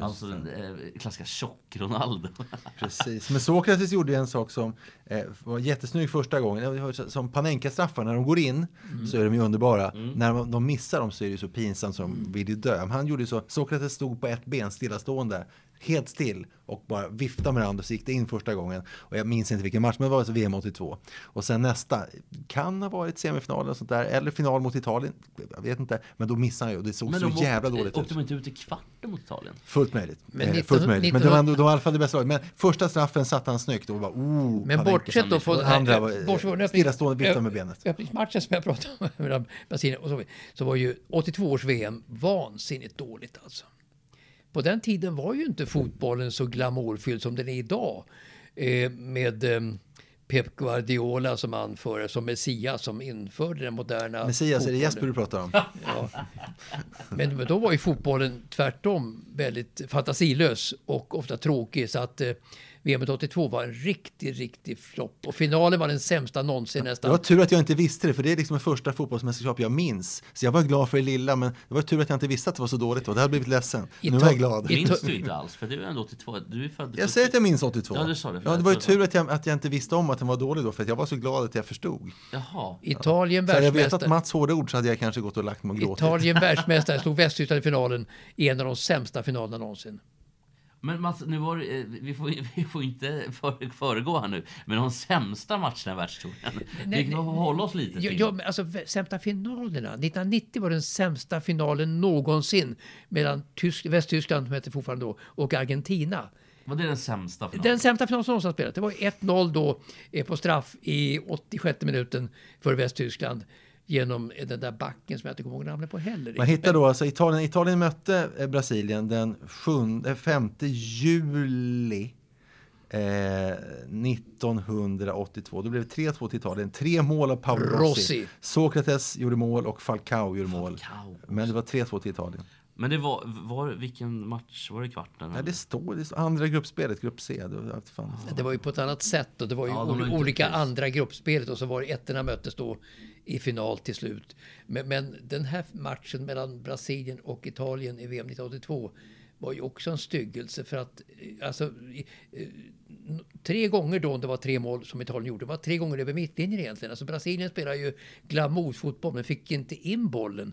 alltså den eh, klassiska tjock-Ronaldo. Precis. Men Sokrates gjorde ju en sak som eh, var jättesnygg första gången. Som Panenka-straffar, när de går in så är de ju underbara. När de missar dem så är det ju så pinsamt så de vill ju dö. Men han gjorde så, Sokrates stod på ett ben stillastående, helt still och bara viftade med det andra så gick det in första gången. Och jag minns inte vilken match, men det var alltså VM 82. Och sen nästa, kan ha varit semifinal och sånt där, eller final mot Italien, jag vet inte. Men då missade han ju och det såg så de jävla åkte, dåligt ut. åkte de inte ut i kvarten mot Italien? Fullt möjligt. Men Eh, 19- fullt möjligt. Men det var ändå, 19- de var i alla fall det bästa laget. Men första straffen satte han snyggt och bara oh. Men bortsett då från andra var, eh, stillastående viftade med benet. Öppningsmatchen som jag pratade om Brasilien och Sovjet, så var ju 82 års VM vansinnigt dåligt alltså. På den tiden var ju inte fotbollen så glamourfylld som den är idag. Eh, med eh, Pep Guardiola som anförare, som Messias som införde den moderna Messias, är det fotbollen. Jesper du pratar om? Ja. Men, men då var ju fotbollen tvärtom väldigt fantasilös och ofta tråkig. Så att eh, VM 82 var en riktig, riktig flopp. Och finalen var den sämsta någonsin Det nästan. var tur att jag inte visste det, för det är liksom det första fotbollsmästerskap jag minns. Så jag var glad för det lilla, men det var tur att jag inte visste att det var så dåligt. Och det hade blivit ledsen. I Nu var jag glad. Minns du inte alls? För du är ändå 82. Du är född Jag säger att jag minns 82. Ja, du sa det. Ja, det var ju tur att jag, att jag inte visste om att den var dålig då, för att jag var så glad att jag förstod. Jaha. Italien Så hade jag vetat världsmästare. Mats hårda ord så hade jag kanske gått och lagt mig och gråtit. Italien världsmästare slog Västtyskland i finalen i en av de sämsta finalerna någonsin. Men Mats, nu var, det- eh, vi, får, vi får inte för, föregå här nu, men de sämsta matcherna i världshistorien. Nej, Vi nej. hålla oss lite till. ja, men alltså sämsta finalerna. 1990 var den sämsta finalen någonsin mellan Tysk, Västtyskland, som hette fortfarande då, och Argentina. Var det den sämsta finalen? Den sämsta final som någonsin har spelat. Det var 1-0 då eh, på straff i 86 minuten för Västtyskland. Genom den där backen som jag inte kommer ihåg namnet på heller. Man hittar då alltså Italien, Italien mötte eh, Brasilien den 7, eh, 5 juli eh, 1982. Då blev det 3-2 till Italien. Tre mål av Paolo Rossi. Rossi. Sokrates gjorde mål och Falcao gjorde mål. Falcao. Men det var 3-2 till Italien. Men det var, var, vilken match? Var det kvarten? Ja, det står, det står andra gruppspelet, grupp C. Det var. Det var ju på ett annat sätt och det var ju Ja, de olika precis. andra gruppspelet och så var det ettorna möttes då i final till slut. Men, men den här matchen mellan Brasilien och Italien i VM 1982 var ju också en styggelse för att eh, alltså, eh, tre gånger då det var tre mål som Italien gjorde, det var tre gånger över mittlinjen egentligen. Alltså Brasilien spelar ju glamourfotboll men fick inte in bollen.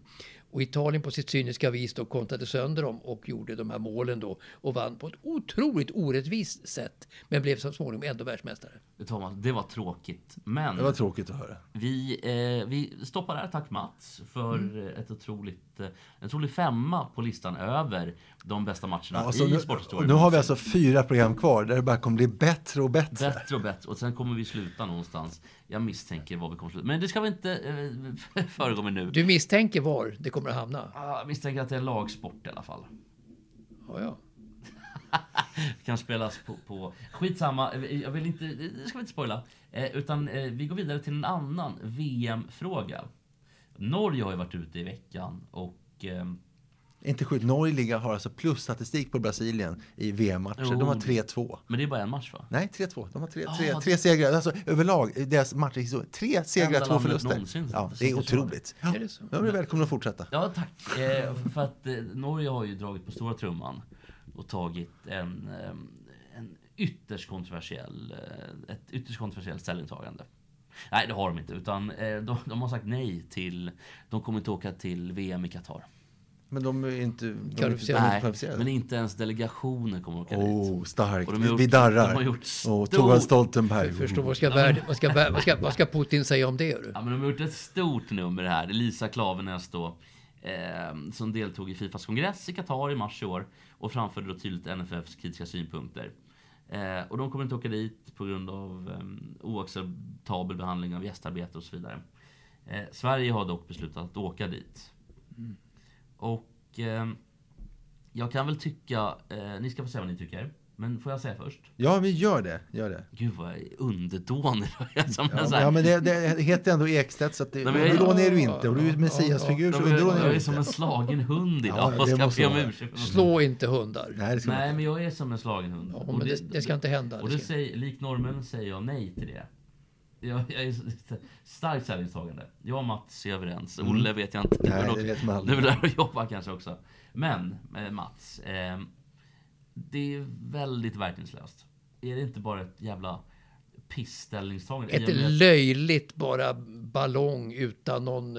Och Italien på sitt cyniska vis då kontrade sönder dem och gjorde de här målen då och vann på ett otroligt orättvist sätt. Men blev så småningom ändå världsmästare. Thomas, det var tråkigt. Men Det var tråkigt att höra. vi, eh, vi stoppar där. Tack Mats för Mm. eh, ett otroligt, eh, en otrolig femma på listan över de bästa matcherna Ja, alltså, i nu, sporthistorien. nu har vi alltså fyra program kvar där det bara kommer bli bättre och bättre. Bättre och bättre. Och sen kommer vi sluta någonstans. Jag misstänker var vi kommer sluta. Men det ska vi inte eh, föregå med nu. Du misstänker var det kommer att hamna? Jag misstänker att det är lagsport i alla fall. Ja, ja. kan spelas på, på... Skitsamma, jag vill inte... Det ska vi inte spoila. Eh, utan eh, vi går vidare till en annan VM-fråga. Norge har ju varit ute i veckan och... Eh, Inte sjukt. Norge har alltså plusstatistik på Brasilien i VM-matcher. Jo. De har 3-2. men det är bara en match va? Nej, 3-2. De har tre, tre, Ah, tre segrar. Alltså överlag, deras matcher, så tre segrar, två förluster. någonsin Ja, det är otroligt. Ja, Är det så? är välkomna att fortsätta. Ja, tack. Eh, för att eh, Norge har ju dragit på stora trumman och tagit en, eh, en ytterst kontroversiell, eh, ett ytterst kontroversiellt ställningstagande. Nej, det har de inte. Utan eh, de, de har sagt nej till... De kommer inte åka till VM i Qatar. Men de är inte, de är Kvalificerade. inte Nej, kvalificerade. men inte ens delegationer kommer åka dit. Oh, starkt. Och de gjort- vi darrar. de har gjort Och stort- Thorvald Stoltenberg. Förstår, vad, ska värld, vad, ska, vad, ska, vad ska Putin säga om det? Du? Ja, men de har gjort ett stort nummer här. Lisa Klaveness då, eh, som deltog i Fifas kongress i Qatar i mars i år och framförde då tydligt NFFs kritiska synpunkter. Eh, och de kommer inte åka dit på grund av eh, oacceptabel behandling av gästarbete och så vidare. Eh, Sverige har dock beslutat att åka dit. Och eh, jag kan väl tycka, eh, ni ska få säga vad ni tycker. Men får jag säga först? Ja, vi gör det. Gör det. Gud vad underdånig. Som Ja, sån här- ja, men det, det heter ändå Ekstedt, så att det, men underdånig är du inte. Och du är messiasfigur, så Jag är, underdånig är jag du är som en inte. slagen hund idag. Ja, ska be om ursäkt? Slå inte hundar. Nej, det ska man Nej, inte. men jag är som en slagen hund. Ja, men det, det ska inte hända. Och Det det säger, likt norrmännen säger jag nej till det. Jag, jag är starkt ställningstagande. Jag och Mats är överens. Olle vet jag inte. Mm. Nej, det dock- vet man Du aldrig. är där och jobbar kanske också. Men eh, Mats, eh, det är väldigt verkningslöst. Är det inte bara ett jävla pissställningstagande? Ett löjligt bara ballong utan någon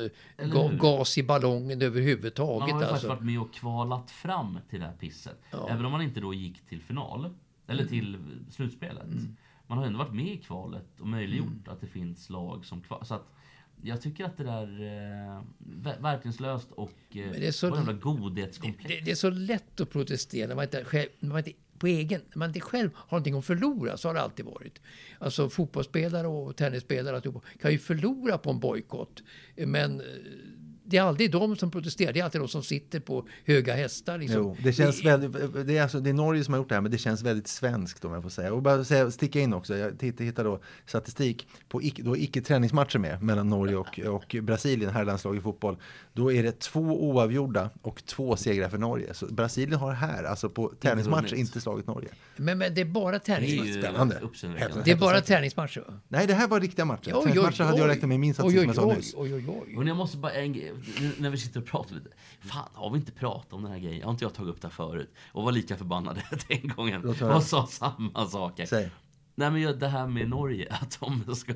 ga, gas i ballongen Man överhuvudtaget. har ju faktiskt Alltså. varit med och kvalat fram till det här pisset. Ja. Även om man inte då gick till final, eller till slutspelet. Man har ändå varit med i kvalet och möjliggjort att det finns lag som kval. Så att jag tycker att det där är eh, verkningslöst och eh, Men det är så- jävla godhetskomplex. Det, det är så lätt att protestera när man inte, själv, när man inte på egen, när man inte själv har någonting att förlora. Så har det alltid varit. Alltså fotbollsspelare och tennisspelare kan ju förlora på en bojkott. Men eh, det är aldrig de som protesterar. Det är alltid de som sitter på höga hästar. Liksom. Jo, det känns väldigt, det är, alltså, det är Norge som har gjort det här, men det känns väldigt svenskt om jag får säga. Och bara säga, sticka in också, jag hittar då statistik på icke, då icke träningsmatcher med mellan Norge och, och Brasilien, herrlandslag i fotboll. Då är det två oavgjorda och två segrar för Norge. Så Brasilien har här, alltså på tävlingsmatcher, vunnit. inte slagit Norge. Men, men det är bara Det är träningsmatcher. ju Spännande. uppseendeväckande. Det är bara träningsmatcher. Nej, det här var riktiga matcher. Träningsmatcher hade jag räknat med i min Oj, statistik som oj, jag sa oj, nyss. oj, oj, oj. Men jag måste bara en grej, när vi sitter och pratar lite. Fan, har vi inte pratat om den här grejen? Har inte jag tagit upp det här förut? Och var lika förbannade den gången. Och sa samma saker. Säg. Nej men det här med Norge, att de ska...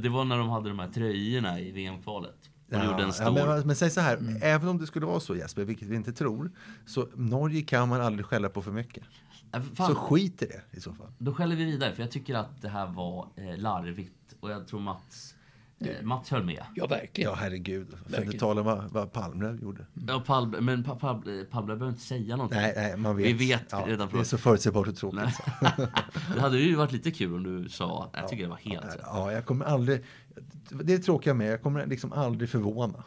Det var när de hade de här tröjorna i VM-kvalet. En stor... ja, men, men säg så här, Mm. även om det skulle vara så Jesper, vilket vi inte tror, så Norge kan man aldrig skälla på för mycket. Ja, fan, Så skit i det i så fall. Då skäller vi vidare, för jag tycker att det här var eh, larvigt. Och jag tror Mats Eh, Mats höll med. Ja, verkligen. Ja, herregud. För Verkligen. inte tala om vad, vad Palmlöv gjorde. Ja, Palm, men pa, pa, Palme behöver inte säga någonting. Nej, nej, man vet. Vi vet ja, redan Det är så förutsägbart och tråkigt. Det hade ju varit lite kul om du sa, jag tycker det var helt rätt. Ja, jag kommer aldrig... Det är tråkiga med, jag kommer liksom aldrig förvåna.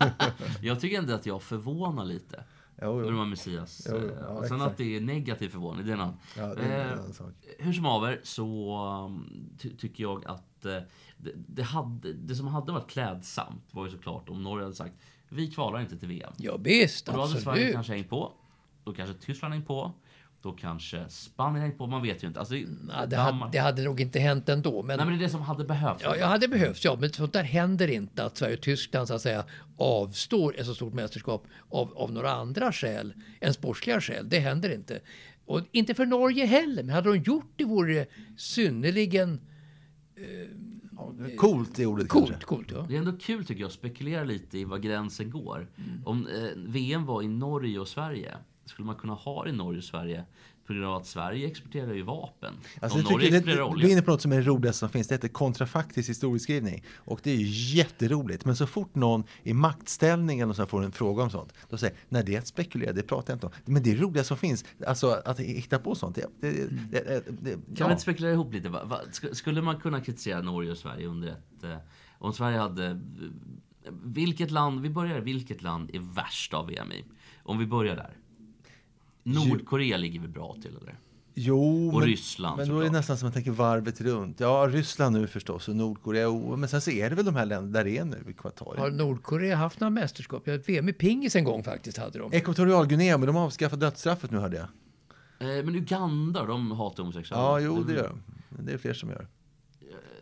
Jag tycker ändå att jag förvånar lite. Jo, jo. här Messias. Jo, jo, eh, ja, och sen exakt. att det är negativ förvåning, det är en annan. Ja, det är en Eh, annan sak. Hur som haver så um, ty tycker jag att eh, det, det, hade, det som hade varit klädsamt var ju såklart om Norge hade sagt vi kvalar inte till VM. Ja, visst, Och då hade Sverige absolut. kanske hängt på. Då kanske Tyskland hängt på. Då kanske Spanien hängt på. Man vet ju inte. Alltså, Ja, det, hade, det hade nog inte hänt ändå. Men, Nej men det är det som hade behövts. ja, jag hade behövts, ja. Men sånt där händer inte att Sverige och Tyskland så att säga avstår ett så stort mästerskap av, av några andra skäl än sportsliga skäl. Det händer inte. Och inte för Norge heller. Men hade de gjort det vore synnerligen Coolt är ordet coolt. kanske. coolt ja. Det är ändå kul tycker jag att spekulera lite i var gränsen går. Mm. Om eh, VM var i Norge och Sverige, skulle man kunna ha det i Norge och Sverige på grund av att Sverige exporterar ju vapen. Alltså, jag Norge tycker det, exporterar du är olja. inne på något som är det roligaste som finns. Det heter kontrafaktisk historieskrivning. Och det är ju jätteroligt. Men så fort någon i maktställning eller så får en fråga om sånt. Då säger nej det är att spekulera, det pratar jag inte om. Men det är roliga som finns. Alltså att hitta på sånt. Det, det, det, det, det, Kan ja. vi inte spekulera ihop lite? Va, va, sk- skulle man kunna kritisera Norge och Sverige under ett... Eh, om Sverige hade... eh, Vilket land, vi börjar, vilket land är värst av VM i? Om vi börjar där. Nordkorea ligger vi bra till eller? Jo, Och men, Ryssland, Men då är det nästan som att man tänker varvet runt. Ja, Ryssland nu förstås och Nordkorea. oh, Men sen så är det väl de här länderna där det är nu i kvartalet. Har Nordkorea haft några mästerskap? Ja, VM i pingis en gång faktiskt hade de. Ekvatorialguinea, men de har avskaffat dödsstraffet nu hörde jag. Eh, men Uganda, de hatar homosexuella. Ja, jo det gör de. Det är fler som gör.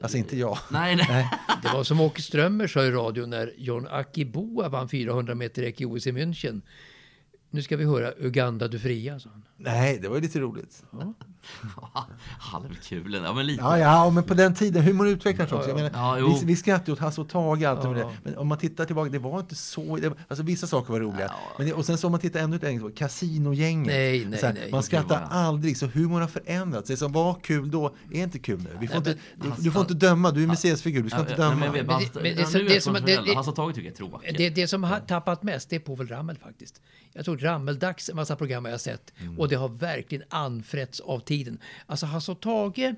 Alltså inte jag. Nej, nej. Det var som Åke Strömmer sa i radio när John Akiboa vann 400 meter räck i OS i München. Nu ska vi höra Uganda du fria, sa han. Nej, det var ju lite roligt. Halvkulen, ja men lite. Ja, ja, men på den tiden, humor utvecklas också. Jag menar, Ja, jo. vi, vi skrattade åt Hasse och Tage, allt ja. det. men om man tittar tillbaka, det var inte så... Det, alltså vissa saker var roliga. Men det, och sen så om man tittar ännu längre, så Casinogänget. Nej, nej, Så här, nej. Man skrattar aldrig, så humor har förändrats. Det som var kul då är inte kul nu. Vi får Nej, inte, men- du, du får inte döma, du är museisfigur, du ska Ja, inte ja, döma. men Men det- men det ja, som- det det- Hasse och Tage tycker jag är tråkigt. Det, det som har tappat mest det är Povel Ramel faktiskt. Jag tror Rammeldags, en massa program har jag sett och det har verkligen anfrätts av tiden. Alltså Hasse och Tage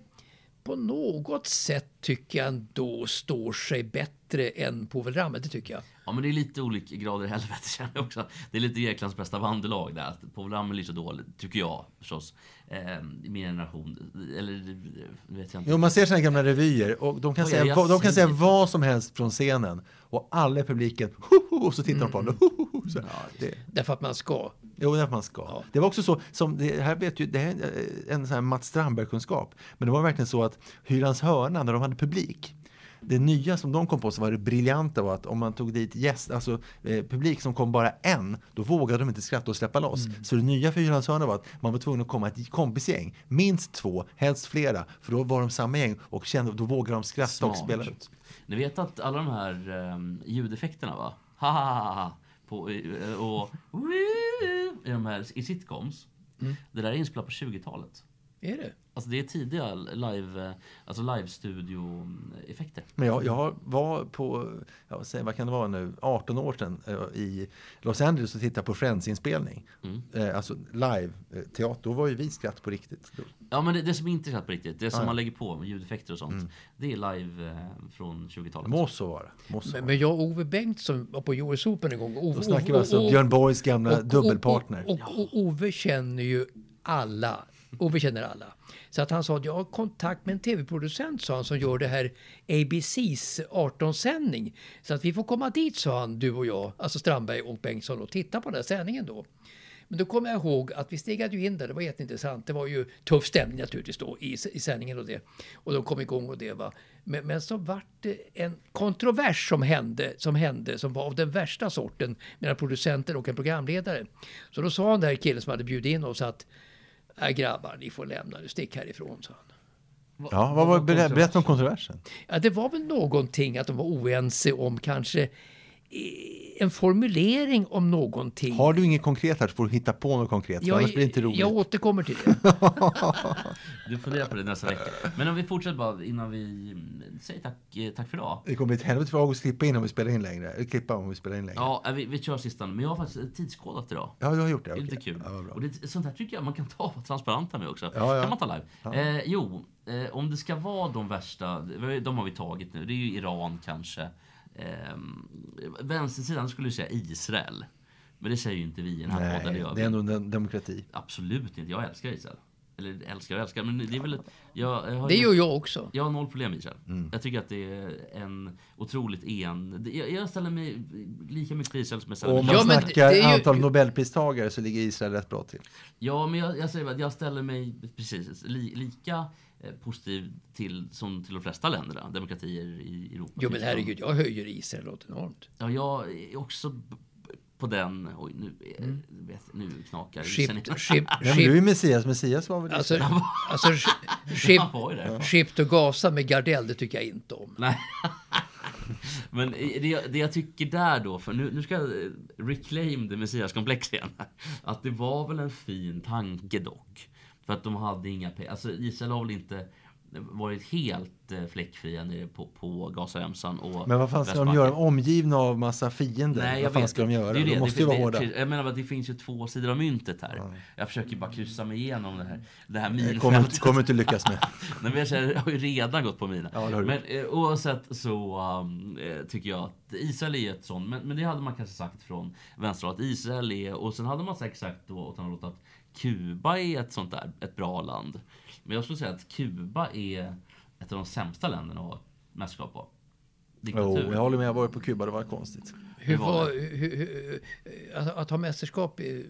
på något sätt tycker jag ändå står sig bättre än Povel Ramel, det tycker jag. Ja men det är lite olika grader i helvete känner jag också. Det är lite Greklands bästa bandelag där. Povel Ramel är så dålig, tycker jag förstås. Eh, I min generation. Eller vet jag inte. Jo, man ser sina gamla revyer och de kan, Oj, säga, vad- de kan säga vad som helst från scenen och alla i publiken, och så tittar de på honom. hoho, Så, det, Därför att man ska. Jo, det är att man ska. Det var också så, som det här vet ju, det här är en sån här Mats Strandberg-kunskap. Men det var verkligen så att Hylands hörna, när de hade publik, det nya som de kom på som var det briljanta var att om man tog dit gäst, alltså eh, publik som kom bara en, då vågade de inte skratta och släppa loss. Så det nya för Hylands hörna var att man var tvungen att komma ett kompisgäng, minst två, helst flera, för då var de samma gäng och kände, då vågade de skratta och Smart. spela ut. Ni vet att alla de här um, ljudeffekterna va? Ha ha ha ha på, eh, och i de här i sitcoms. Mm. Det där är inspelat på 20-talet. Är det? Alltså det är tidiga live, eh, alltså live-studio-effekter. Men jag, jag var på, ja, vad säger- vad kan det vara nu, 18 år sedan eh, i Los Angeles och tittade på Friends-inspelning. Mm. Eh, alltså live-teater. Då var ju vi skratt på riktigt. Ja men det, det som inte är skratt på riktigt, det som Ja, ja. man lägger på med ljudeffekter och sånt. Mm. Det är live från 20-talet. Må så vara. Må Men, vara. men jag och Ove Bengtsson var på US Open en gång. Ove, Då snackar vi alltså Björn Borgs gamla och- dubbelpartner. Och, och, och Ove känner ju alla. Och vi känner alla. Så att han sa att jag har kontakt med en tv-producent sa han, som gör det här ABCs 18-sändning. Så att vi får komma dit sa han, du och jag, alltså Strandberg och Bengtsson och titta på den här sändningen då. Men då kommer jag ihåg att vi stegade ju in där, det var jätteintressant. Det var ju tuff stämning naturligtvis då i, i sändningen och det. Och de kom igång och det va. Men, men så vart det en kontrovers som hände, som hände, som var av den värsta sorten mellan producenter och en programledare. Så då sa den där killen som hade bjudit in oss att äh, grabbar, ni får lämna nu, stick härifrån, sa han. Ja, vad var, berä- berätta om kontroversen. Ja, det var väl någonting att de var oense om kanske en formulering om någonting. Har du inget konkret här så får du hitta på något konkret, jag, annars blir det inte roligt. jag återkommer till det. Du funderar på det nästa vecka. Men om vi fortsätter bara innan vi mm, säger tack, eh, tack för idag. Det kommer bli ett helvete för August att klippa in om vi spelar in längre. Klippa om vi spelar in längre. Ja, eh, vi, vi kör sista nu. Men jag har faktiskt tidskodat idag. Ja, du har gjort det. Det är okej. lite kul. Ja, och det, sånt här tycker jag man kan ta vara transparenta med också. Ja, ja. kan man ta live. Eh, jo, eh, om det ska vara de värsta, de har vi tagit nu. Det är ju Iran kanske. Eh, vänstersidan skulle säga Israel. Men det säger ju inte vi i den här podden. Det gör det är ändå en demokrati. Absolut inte. Jag älskar Israel. Eller älskar och älskar, men det är väl... Jag, jag Det gör jag också. jag har noll problem med Israel. Mm. Jag tycker att det är en otroligt en... det- Jag, jag ställer mig lika mycket till Israel som jag ställer Och mig om man Ja, snackar det är ju- antal nobelpristagare så ligger Israel rätt bra till. Ja, men jag, jag säger att jag ställer mig precis li, lika positiv till som till de flesta länderna, demokratier i Europa. Jo men herregud, jag höjer Israel något enormt. Ja, jag är också på den... Oj, nu, eh, vet, nu knakar Ship, ship, Ja, men du är ship, Messias. Messias var väl alltså, alltså, sh- ship, det. ship to Gaza med Gardell, det tycker jag inte om. Nej. Men det, det jag tycker där då, för nu, nu ska jag eh, reclaim det messiaskomplex igen. Att det var väl en fin tanke dock. För att de hade inga pengar. Alltså Israel har väl inte varit helt eh, fläckfria nere på, på Gazaremsan och Men vad fan ska de göra? De omgivna av massa fiender. Nej, vad fan ska de göra? Det det. De måste det, ju vara hårda. Jag menar att det finns ju två sidor av myntet här. Jag försöker bara kryssa mig igenom det här, det här Det kommer, minfältet. kommer inte lyckas med. Nej, men jag, känner, jag har ju redan gått på mina. Ja, men eh, oavsett så um, eh, tycker jag att Israel är ett sånt. Men, men det hade man kanske sagt från vänsterhåll att Israel är. Och sen hade man sagt då åt andra hållet att Kuba är ett sånt där, ett bra land. Men jag skulle säga att Kuba är ett av de sämsta länderna att ha mästerskap på. Jo, Diktatur. jag håller med. Jag var på Kuba. Det var konstigt. Hur var var, hur, hur, att, att ha mästerskap i,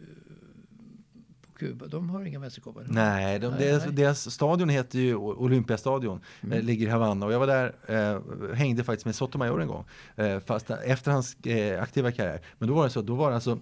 på Kuba, de har inga mästerskap? eller? Nej, de, deras, deras stadion heter ju Olympiastadion. Eh, ligger i Havanna. Och jag var där, eh, hängde faktiskt med Sotomayor en gång. Eh, fast efter hans eh, aktiva karriär. Men då var det så, då var det alltså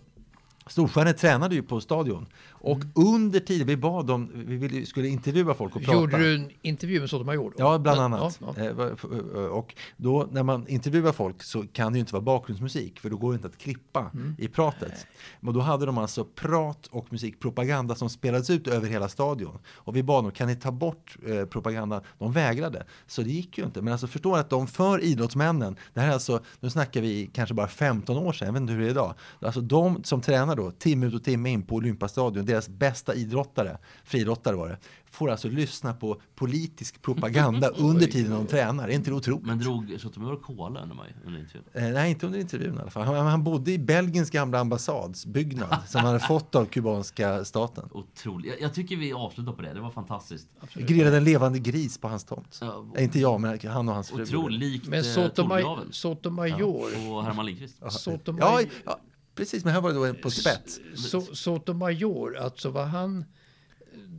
Storstjärnor tränade ju på stadion. Och under tiden, vi bad dem, vi ville, skulle intervjua folk och prata. Gjorde du en intervju med Sotomayor? då? Ja, bland annat. Ja, ja. Eh, eh, Och då när man intervjuar folk så kan det ju inte vara bakgrundsmusik för då går det inte att klippa Mm. i pratet. Men då hade de alltså prat och musikpropaganda som spelades ut över hela stadion. Och vi bad dem, kan ni ta bort eh, propagandan? De vägrade. Så det gick ju inte. Men alltså förstår att de för idrottsmännen, det här är alltså, nu snackar vi kanske bara 15 år sedan, jag vet inte hur det är idag. Alltså de som tränar då, timme ut och timme in på Olympiastadion, deras bästa idrottare, friidrottare var det, får alltså lyssna på politisk propaganda under tiden de tränar. Är inte det otroligt? Men drog Sotomayor cola under mig under intervjun? Eh, nej, inte under intervjun i alla fall. Han, han bodde i Belgiens gamla ambassadsbyggnad som han hade fått av kubanska staten. Otroligt. Jag, jag tycker vi avslutar på det. Det var fantastiskt. Grillade en levande gris på hans tomt. Ja, Eh, inte jag, men han och hans fru. Otroligt likt Men eh, Sotomayor, och Herman Lindqvist. Sotomay, Ja, ja, precis. Men här var det då på spets. so, Sotomayor, alltså var han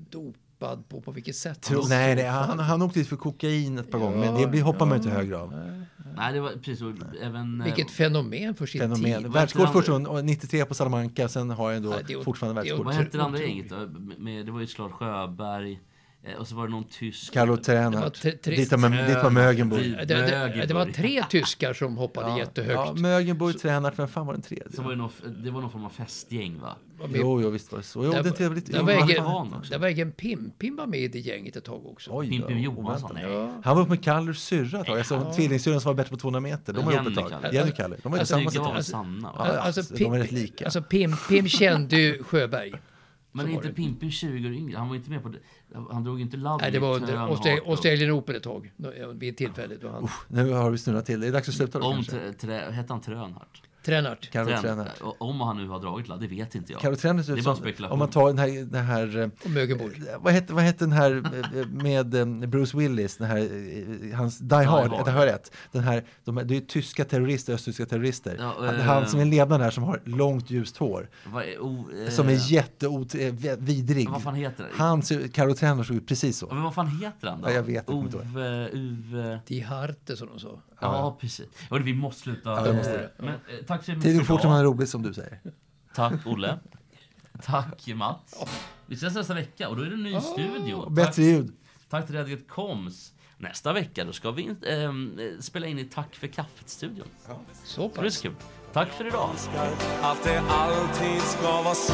dopad på, på vilket sätt? Tro, nej, nej han, han åkte dit för kokain ett par gånger, men det blir- hoppar man inte högre av. Nej, det var precis. Även, eh, Vilket fenomen för sin Fenomen. tid. Världsrekord först och 93 på Salamanca, sen har han då Ja, det är- fortfarande världsrekord. Vad hette det andra gänget? då? Med, det var ju Slard Sjöberg. Eh, Och så var det någon tysk. Carlo var tre- Dit var dit var Mögen bor. Vid- Det, det, det var tre tyskar som hoppade Ja, jättehögt. ja, Mögen bor Tränert, vem fan var den tredje? Så var det, någon, det var någon form av festgäng va? Var Jo, jo, visst var det så. Jo, Där- det är trevligt. där var egen-. Där var egen Pim. Pim var med i det gänget ett tag också. Oj, Pimpim då, Johansson. Nej. Han var uppe med Kallurs syrra ett tag. Alltså tvillingsyrran som var bättre på 200 meter. De var uppe ett Jenny tag. Kalle. Jenny Kalle. De var ju Alltså, var sätt. väl Sanna? Ja, Alltså, de Pim, är rätt lika. Alltså Pim, Pim kände ju Sjöberg. Men är inte det. Pimpin 20 år yngre? Han var inte med på det. Han drog inte Love Nej, det var under Australian Open ett tag. Vid ett tillfälle då han... Nu har vi snurrat till. Det är dags att sluta då Om, kanske. trä, hette han Trönhardt? Tränart. Carlo Trän- Tränert. och- Om han nu har dragit det vet inte jag. Carlo Tränert ser Det är ut bara som, spekulation. om man tar den här, den här eh, Och Mögenborg. vad hette, vad hette den här eh, med eh, Bruce Willis, den här, eh, hans Die Hard, Hard. det har jag rätt. Den här, de, det är tyska terrorister, östtyska terrorister. Ja, han, eh, han som är ledaren där som har långt ljust hår. Vad är- o- eh, Som är jättevidrig. Vad fan heter det? Han, Carlo Tränert såg ut precis så. Men vad fan heter han då? Ja, jag vet inte, Uve... Uve... Die Harte som de sa. Ja, precis. Och vi måste sluta. Ja, det måste Eh, det. Men, eh, tack så mycket Tiden för fort man är idag. rolig som du säger. Tack Olle. Tack Mats. Vi ses nästa vecka och då är det en ny studio. Och bättre ljud. Tack till Redget Koms. Nästa vecka då ska vi eh, spela in i Tack för kaffet-studion. Så Det blir pass. så kul. Tack för idag. att det alltid ska vara så